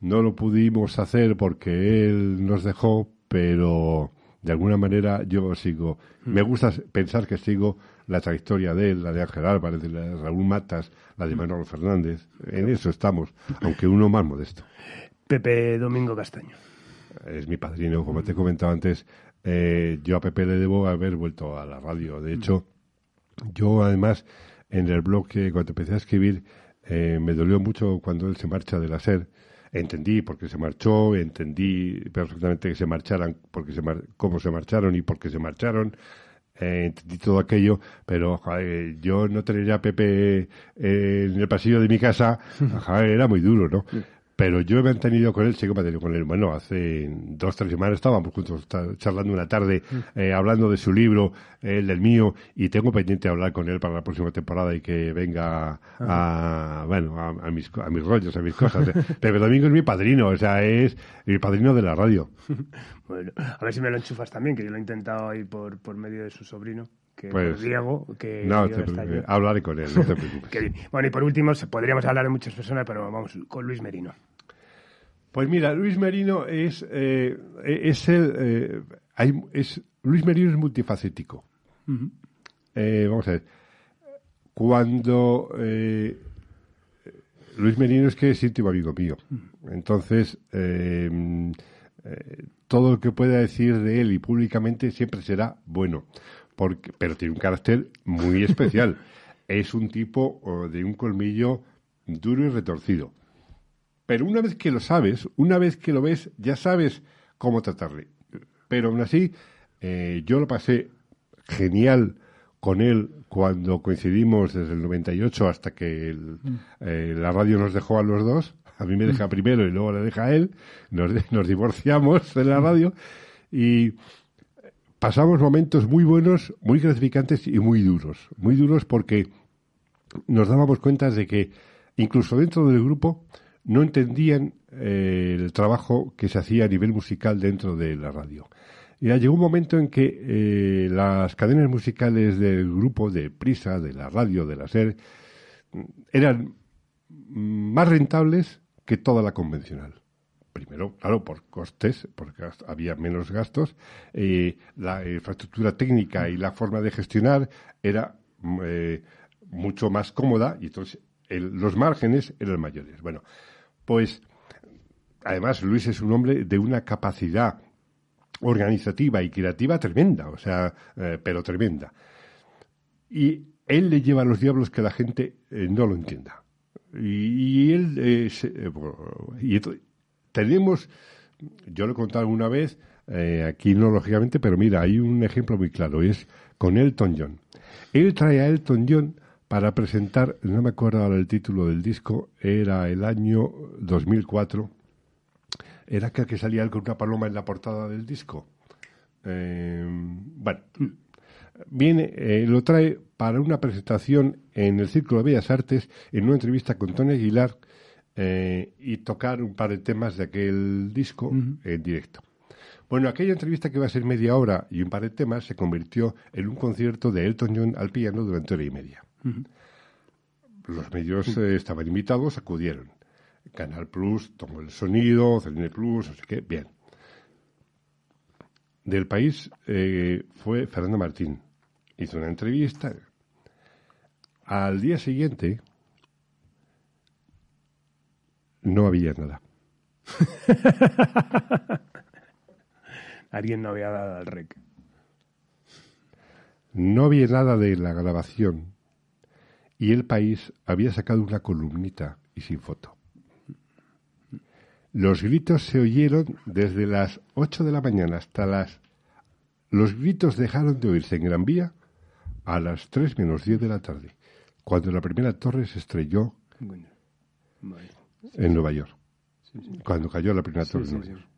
no lo pudimos hacer porque él nos dejó, pero de alguna manera yo sigo, me mm. gusta pensar que sigo la trayectoria de él, la de Ángel Álvarez, de, la de Raúl Matas, la de mm. Manuel Fernández, en eso estamos, aunque uno más modesto. Pepe Domingo Castaño. Es mi padrino, como te he comentado antes, eh, yo a Pepe le debo haber vuelto a la radio. De hecho, yo además en el blog que cuando empecé a escribir eh, me dolió mucho cuando él se marcha de la SER entendí por qué se marchó, entendí perfectamente que se marcharan, porque se cómo se marcharon y por qué se marcharon. Eh, entendí todo aquello, pero yo no tener a Pepe eh, en el pasillo de mi casa, era muy duro, ¿no? Pero yo he mantenido con él, he mantenido con él. Bueno, hace dos, tres semanas estábamos juntos charlando una tarde, mm. eh, hablando de su libro, el del mío, y tengo pendiente hablar con él para la próxima temporada y que venga a, bueno, a, mis, a mis rollos, a mis cosas. Pepe Domingo es mi padrino, o sea, es mi padrino de la radio. bueno, a ver si me lo enchufas también, que yo lo he intentado ahí por, por medio de su sobrino que pues, Diego, que no, hablaré con él, no te preocupes. bueno, y por último, podríamos hablar de muchas personas, pero vamos con Luis Merino. Pues mira, Luis Merino es, eh, es el, eh, hay, es, Luis Merino es multifacético. Eh, vamos a ver. Cuando Luis Merino es que es íntimo amigo mío. Entonces, todo lo que pueda decir de él y públicamente siempre será bueno. Porque, pero tiene un carácter muy especial. es un tipo de un colmillo duro y retorcido. Pero una vez que lo sabes, una vez que lo ves, ya sabes cómo tratarle. Pero aún así, eh, yo lo pasé genial con él cuando coincidimos desde el 98 hasta que mm. eh, la radio nos dejó a los dos. A mí me deja mm. primero y luego le deja a él. Nos, nos divorciamos de la radio y pasamos momentos muy buenos, muy gratificantes y muy duros. Muy duros porque nos dábamos cuenta de que incluso dentro del grupo no entendían eh, el trabajo que se hacía a nivel musical dentro de la radio. Y llegó un momento en que eh, las cadenas musicales del grupo de Prisa, de la radio, de la SER, eran más rentables que toda la convencional. Primero, claro, por costes, porque había menos gastos, eh, la infraestructura técnica y la forma de gestionar era mucho más cómoda y entonces los márgenes eran mayores. Bueno, pues, además, Luis es un hombre de una capacidad organizativa y creativa tremenda, o sea, eh, pero tremenda. Y él le lleva a los diablos que la gente eh, no lo entienda. Y, él, eh, y tenemos, yo lo he contado alguna vez, aquí no lógicamente, pero mira, hay un ejemplo muy claro, es con Elton John. Él trae a Elton John para presentar, no me acuerdo ahora el título del disco, era el año 2004. Era aquel que salía con una paloma en la portada del disco. Eh, bueno, viene, eh, lo trae para una presentación en el Círculo de Bellas Artes, en una entrevista con Tony Aguilar, eh, y tocar un par de temas de aquel disco en directo. Bueno, aquella entrevista que iba a ser media hora y un par de temas se convirtió en un concierto de Elton John al piano durante hora y media. Los medios eh, estaban invitados, acudieron. Canal Plus tomó el sonido, Celine Plus, no sé qué, bien. Del país eh, fue Fernando Martín. Hizo una entrevista. Al día siguiente no había nada. Alguien no había dado al rec. No había nada de la grabación y El País había sacado una columnita y sin foto. Los gritos se oyeron desde las 8 de la mañana hasta las... Los gritos dejaron de oírse en Gran Vía a las 3 menos 10 de la tarde, cuando la primera torre se estrelló en Nueva York. Cuando cayó la primera torre en Nueva York.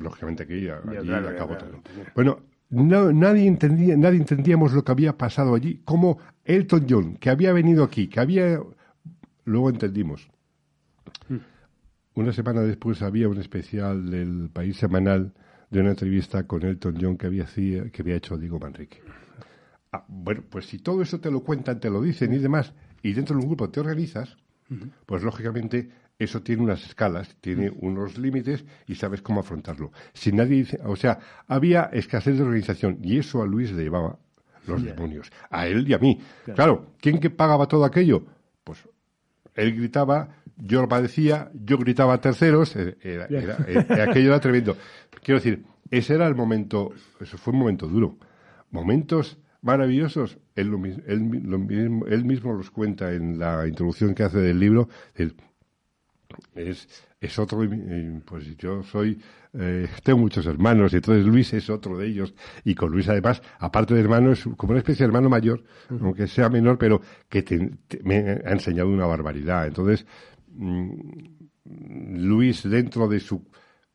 Lógicamente que allí acabó todo. Bueno, no, nadie, entendía, nadie entendíamos lo que había pasado allí. Como Elton John, que había venido aquí, que había... Luego entendimos. Hmm. Una semana después había un especial del País Semanal de una entrevista con Elton John que había, que había hecho Diego Manrique. Ah, bueno, pues si todo eso te lo cuentan, te lo dicen y demás, y dentro de un grupo te organizas, pues lógicamente eso tiene unas escalas, tiene unos límites y sabes cómo afrontarlo. Si nadie dice, o sea, había escasez de organización y eso a Luis le llevaba los demonios, a él y a mí. Claro. ¿quién que pagaba todo aquello? Pues él gritaba, yo lo padecía, yo gritaba a terceros, eh, era, aquello era tremendo. Quiero decir, ese era el momento, eso fue un momento duro. Momentos maravillosos, él, él mismo los cuenta en la introducción que hace del libro, es, es otro, pues yo soy, eh, tengo muchos hermanos, y entonces Luis es otro de ellos, y con Luis además, aparte de hermano, es como una especie de hermano mayor, aunque sea menor, pero que me ha enseñado una barbaridad. Entonces, mm, Luis, dentro de su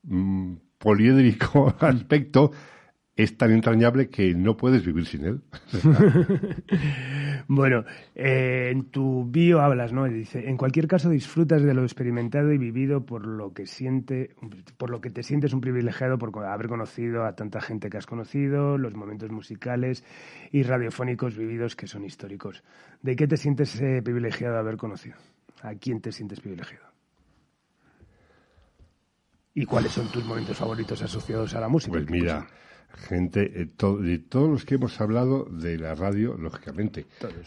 mm, poliédrico aspecto, es tan entrañable que no puedes vivir sin él. bueno, eh, en tu bio hablas, ¿no? Dice, en cualquier caso disfrutas de lo experimentado y vivido por lo que siente, por lo que te sientes un privilegiado por haber conocido a tanta gente que has conocido, los momentos musicales y radiofónicos vividos que son históricos. ¿De qué te sientes eh, privilegiado de haber conocido? ¿A quién te sientes privilegiado? ¿Y cuáles son tus momentos favoritos asociados a la música? Pues mira, gente, eh, de todos los que hemos hablado de la radio, lógicamente,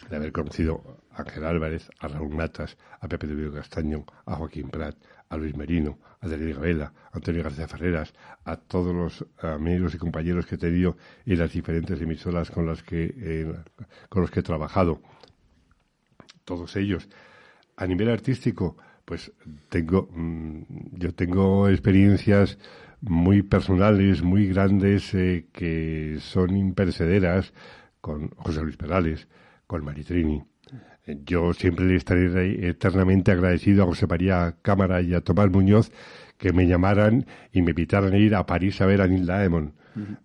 de haber conocido a Ángel Álvarez, a Raúl Matas, a Pepe de Vido Castaño, a Joaquín Prat, a Luis Merino, a Daniel Gabela, a Antonio García Ferreras, a todos los amigos y compañeros que he tenido en las diferentes emisoras con las que, eh, con los que he trabajado. Todos ellos. A nivel artístico, pues tengo, mm, yo tengo experiencias muy personales, muy grandes, eh, que son imperecederas con José Luis Perales, con Maritrini. Eh, yo siempre le estaré eternamente agradecido a José María Cámara y a Tomás Muñoz que me llamaran y me invitaran a ir a París a ver a Neil Diamond.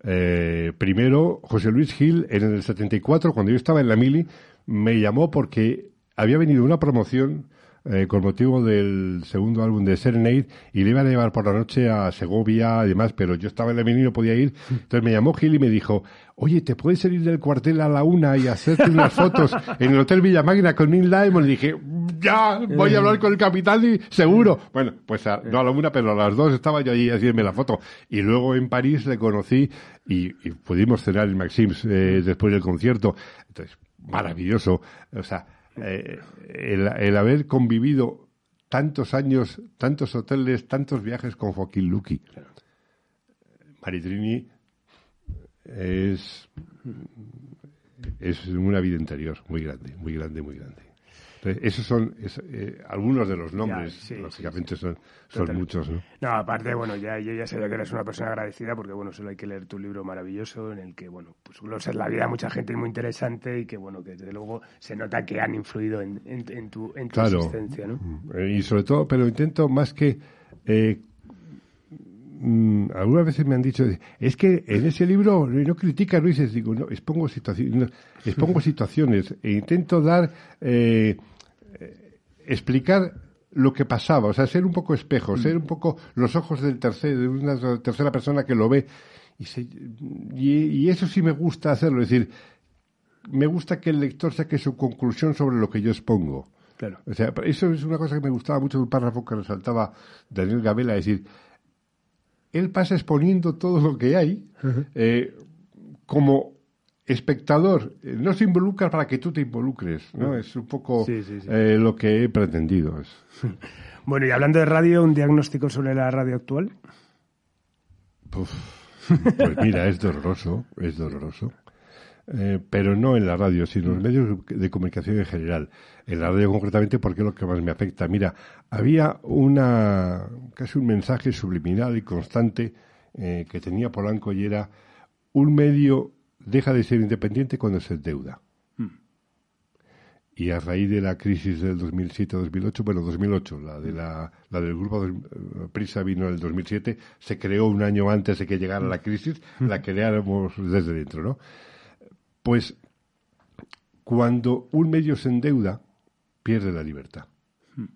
Eh, primero, José Luis Gil, en el 74, cuando yo estaba en la Mili, me llamó porque había venido una promoción eh, con motivo del segundo álbum de Serenade y le iban a llevar por la noche a Segovia y demás, pero yo estaba en la y no podía ir. Entonces me llamó Gil y me dijo, oye, ¿te puedes salir del cuartel a la una y hacerte unas fotos en el Hotel Villa Magna con Neil Diamond? Y dije, ya, voy a hablar con el capitán y seguro. Bueno, pues no a la una, pero a las dos estaba yo allí haciéndome la foto. Y luego en París le conocí y, pudimos cenar en Maxims eh, después del concierto. Entonces, maravilloso. O sea, eh, el, haber convivido tantos años, tantos hoteles, tantos viajes con Joaquín Luqui. Maritrini es, es una vida interior muy grande, muy grande, muy grande esos son eh, algunos de los nombres, lógicamente son, son muchos, ¿no? No, aparte, bueno, ya yo ya sé que eres una persona agradecida porque, bueno, solo hay que leer tu libro maravilloso en el que, bueno, pues es la vida de mucha gente muy interesante y que, bueno, que desde luego se nota que han influido en, en, tu, en tu existencia, ¿no? Mm, y sobre todo, pero intento más que... Eh, mm, algunas veces me han dicho, es que en ese libro no critica a Luis, digo, no, expongo, situaciones, expongo situaciones e intento dar... Eh, explicar lo que pasaba, o sea, ser un poco espejo, mm. ser un poco los ojos del tercero, de una tercera persona que lo ve. Y, eso sí me gusta hacerlo, es decir, me gusta que el lector saque su conclusión sobre lo que yo expongo. Claro. O sea, eso es una cosa que me gustaba mucho un párrafo que resaltaba Daniel Gabela, es decir, él pasa exponiendo todo lo que hay eh, como espectador no se involucra para que tú te involucres, ¿no? Es un poco eh, lo que he pretendido. bueno, y hablando de radio, ¿un diagnóstico sobre la radio actual? pues mira, es doloroso, es doloroso. Eh, pero no en la radio, sino en los medios de comunicación en general. En la radio concretamente porque es lo que más me afecta. Mira, había una casi un mensaje subliminal y constante que tenía Polanco y era un medio deja de ser independiente cuando se deuda. Hmm. Y a raíz de la crisis del 2007-2008, bueno, 2008, la, de la, la del grupo de, eh, Prisa vino en el 2007, se creó un año antes de que llegara la crisis, hmm. la creáramos desde dentro, ¿no? Pues cuando un medio se endeuda, pierde la libertad. Hmm.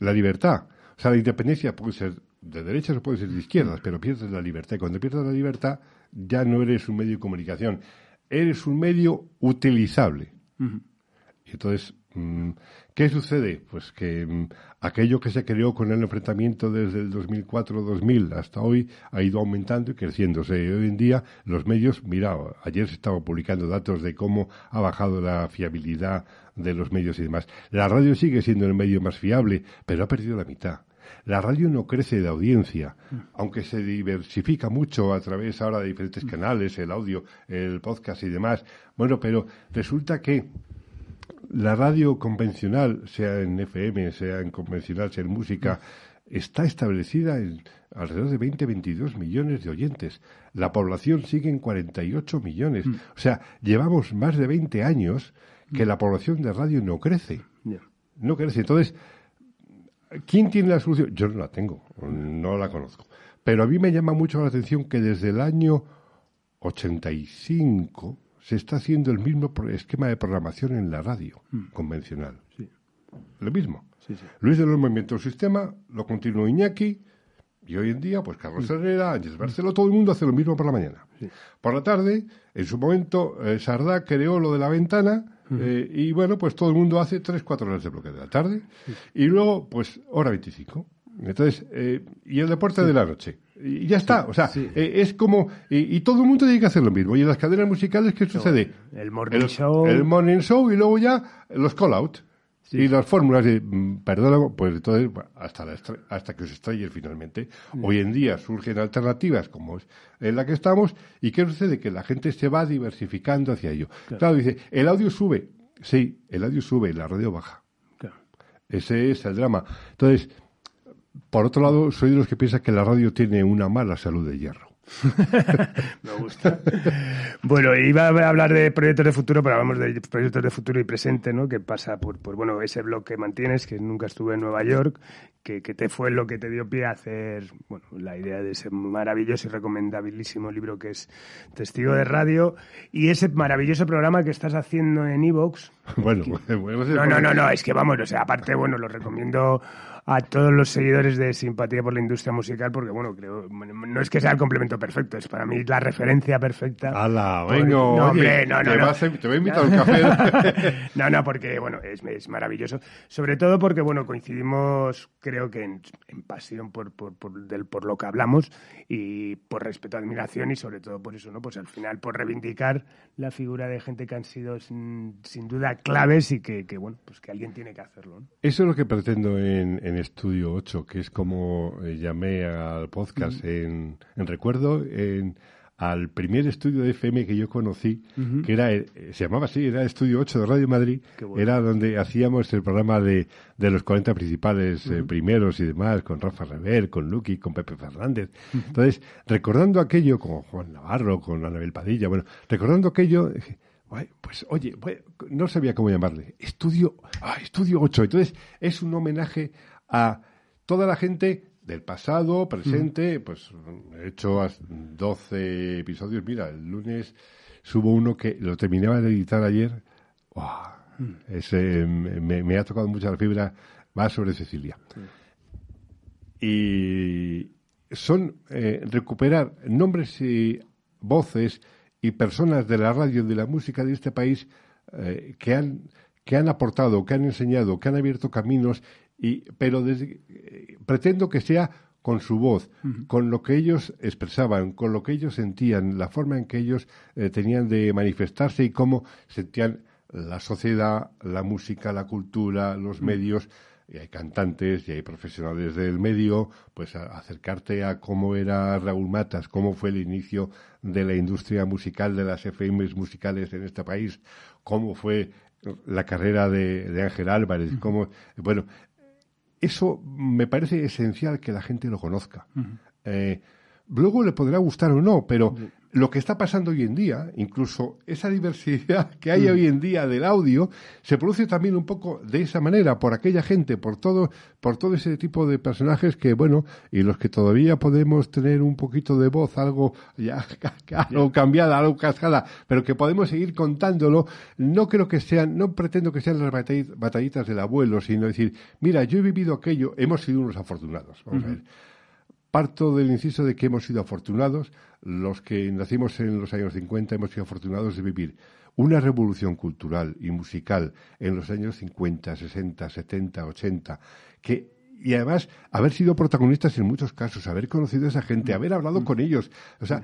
La libertad, o sea, la independencia puede ser de derechas o puede ser de izquierdas, pero pierdes la libertad. Y cuando pierdes la libertad, ya no eres un medio de comunicación, eres un medio utilizable. Entonces, mm, ¿qué sucede? Pues que mm, aquello que se creó con el enfrentamiento desde el 2004-2000 hasta hoy ha ido aumentando y creciéndose. hoy en día los medios, mira, ayer se estaban publicando datos de cómo ha bajado la fiabilidad de los medios y demás. La radio sigue siendo el medio más fiable, pero ha perdido la mitad. La radio no crece de audiencia, aunque se diversifica mucho a través ahora de diferentes canales, el audio, el podcast y demás. Bueno, pero resulta que la radio convencional, sea en FM, sea en convencional, sea en música, está establecida en alrededor de 20, 22 millones de oyentes. La población sigue en 48 millones. Mm. O sea, llevamos más de 20 años que la población de radio no crece. No crece. Entonces, ¿quién tiene la solución? Yo no la tengo, no la conozco. Pero a mí me llama mucho la atención que desde el año 85 se está haciendo el mismo esquema de programación en la radio mm. convencional. Lo mismo. Luis de los Movimientos Sistema, lo continuó Iñaki, y hoy en día, pues Carlos Herrera, Ángel Barceló, todo el mundo hace lo mismo por la mañana. Por la tarde, en su momento, eh, Sardá creó lo de la ventana, eh, y bueno, pues todo el mundo hace 3, 4 horas de bloque de la tarde, y luego, pues, hora 25. Entonces, eh, y el deporte de la noche. Y ya está, o sea, es como, y, todo el mundo tiene que hacer lo mismo. Y en las cadenas musicales, ¿qué sucede? El morning show. El morning show y luego ya los call out. Y las fórmulas de, mm, perdona, pues entonces, hasta, hasta que se estrelle finalmente. Hoy en día surgen alternativas como es en la que estamos. ¿Y qué sucede? Que la gente se va diversificando hacia ello. Claro, dice, el audio sube. Sí, el audio sube, la radio baja. Ese es el drama. Entonces, por otro lado, soy de los que piensan que la radio tiene una mala salud de hierro. Me gusta. bueno, iba a hablar de proyectos de futuro, pero hablamos de proyectos de futuro y presente, ¿no? Que pasa por, por bueno, ese blog que mantienes, que nunca estuve en Nueva York, que, que, te fue lo que te dio pie a hacer, bueno, la idea de ese maravilloso y recomendabilísimo libro que es Testigo de Radio y ese maravilloso programa que estás haciendo en Evox. Bueno, no, no, no, no, es que vamos, o sea, aparte, bueno, lo recomiendo a todos los seguidores de Simpatía por la Industria Musical, porque bueno, creo, no es que sea el complemento perfecto, es para mí la referencia perfecta. ¡Hala! Venga, no, hombre, no, no, te, te voy a invitar a un café. no, no, porque bueno, es, es, maravilloso. Sobre todo porque, bueno, coincidimos, creo que en, pasión por, por, por, del, por lo que hablamos y por respeto, admiración y sobre todo por eso, ¿no? Pues al final por reivindicar la figura de gente que han sido sin, duda claves y que, que, bueno, pues que alguien tiene que hacerlo. Eso es lo que pretendo en, en Estudio 8, que es como eh, llamé al podcast en, recuerdo en, al primer estudio de FM que yo conocí, que era eh, se llamaba así, era Estudio 8 de Radio Madrid, era donde hacíamos el programa de, de los 40 principales eh, primeros y demás, con Rafa Rever, con Lucky, con Pepe Fernández. Entonces, recordando aquello, con Juan Navarro, con Anabel Padilla, bueno, recordando aquello, pues oye, no sabía cómo llamarle. Estudio, ah, Estudio 8. Entonces, es un homenaje a toda la gente del pasado, presente, mm. pues he hecho 12 episodios. Mira, el lunes subo uno que lo terminaba de editar ayer. Mm. Ese, me, ha tocado mucho la fibra, va sobre Cecilia. Y son eh, recuperar nombres y voces y personas de la radio, de la música de este país eh, que han que han aportado, que han enseñado, que han abierto caminos y, pero eh, pretendo que sea con su voz, con lo que ellos expresaban, con lo que ellos sentían, la forma en que ellos eh, tenían de manifestarse y cómo sentían la sociedad, la música, la cultura, los medios, y hay cantantes y hay profesionales del medio, pues acercarte a cómo era Raúl Matas, cómo fue el inicio de la industria musical, de las FMs musicales en este país, cómo fue la carrera de, Ángel Álvarez, cómo, bueno, eso me parece esencial que la gente lo conozca. Eh, luego le podrá gustar o no, pero lo que está pasando hoy en día, incluso esa diversidad que hay mm. hoy en día del audio, se produce también un poco de esa manera, por aquella gente, por todo, por todo ese tipo de personajes que, bueno, y los que todavía podemos tener un poquito de voz, algo ya algo cambiada, algo cascada, pero que podemos seguir contándolo, no creo que sean, no pretendo que sean las batallitas del abuelo, sino decir, mira, yo he vivido aquello, hemos sido unos afortunados. Vamos a ver. Parto del inciso de que hemos sido afortunados, los que nacimos en los años 50 hemos sido afortunados de vivir una revolución cultural y musical en los años 50, 60, 70, 80, que y además haber sido protagonistas en muchos casos, haber conocido a esa gente, haber hablado con ellos. O sea,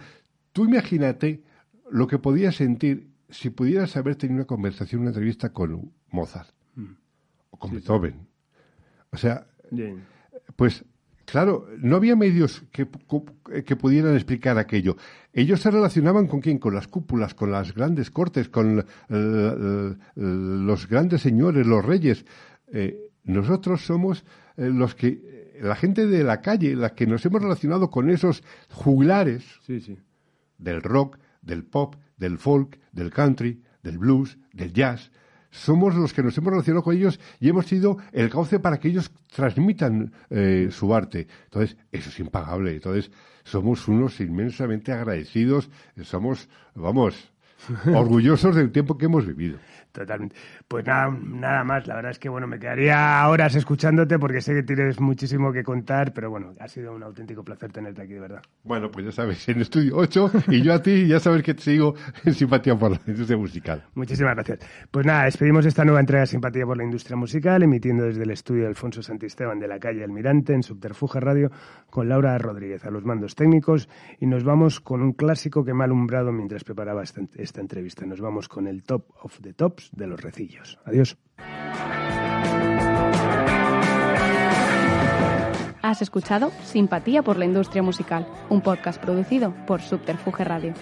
tú imagínate lo que podías sentir si pudieras haber tenido una conversación, una entrevista con Mozart o con Beethoven. O sea, pues Claro, no había medios que, que, pudieran explicar aquello. Ellos se relacionaban con quién, con las cúpulas, con las grandes cortes, con los grandes señores, los reyes. Eh, nosotros somos eh, los que, la gente de la calle, la que nos hemos relacionado con esos juglares del rock, del pop, del folk, del country, del blues, del jazz. Somos los que nos hemos relacionado con ellos y hemos sido el cauce para que ellos transmitan eh, su arte. Entonces, eso es impagable. Entonces, somos unos inmensamente agradecidos, somos, vamos, orgullosos del tiempo que hemos vivido. Totalmente. Pues nada, nada más. La verdad es que bueno, me quedaría horas escuchándote porque sé que tienes muchísimo que contar, pero bueno, ha sido un auténtico placer tenerte aquí, de verdad. Bueno, pues ya sabes, en Estudio 8 y yo a ti ya sabes que te sigo en Simpatía por la Industria Musical. Muchísimas gracias. Pues nada, despedimos esta nueva entrega de Simpatía por la Industria Musical, emitiendo desde el estudio de Alfonso Santisteban de la calle Almirante en Subterfuge Radio con Laura Rodríguez a los mandos técnicos y nos vamos con un clásico que me ha alumbrado mientras preparaba esta, esta entrevista. Nos vamos con el Top of the Tops de los recillos. Adiós. Has escuchado Simpatía por la Industria Musical, un podcast producido por Subterfuge Radio.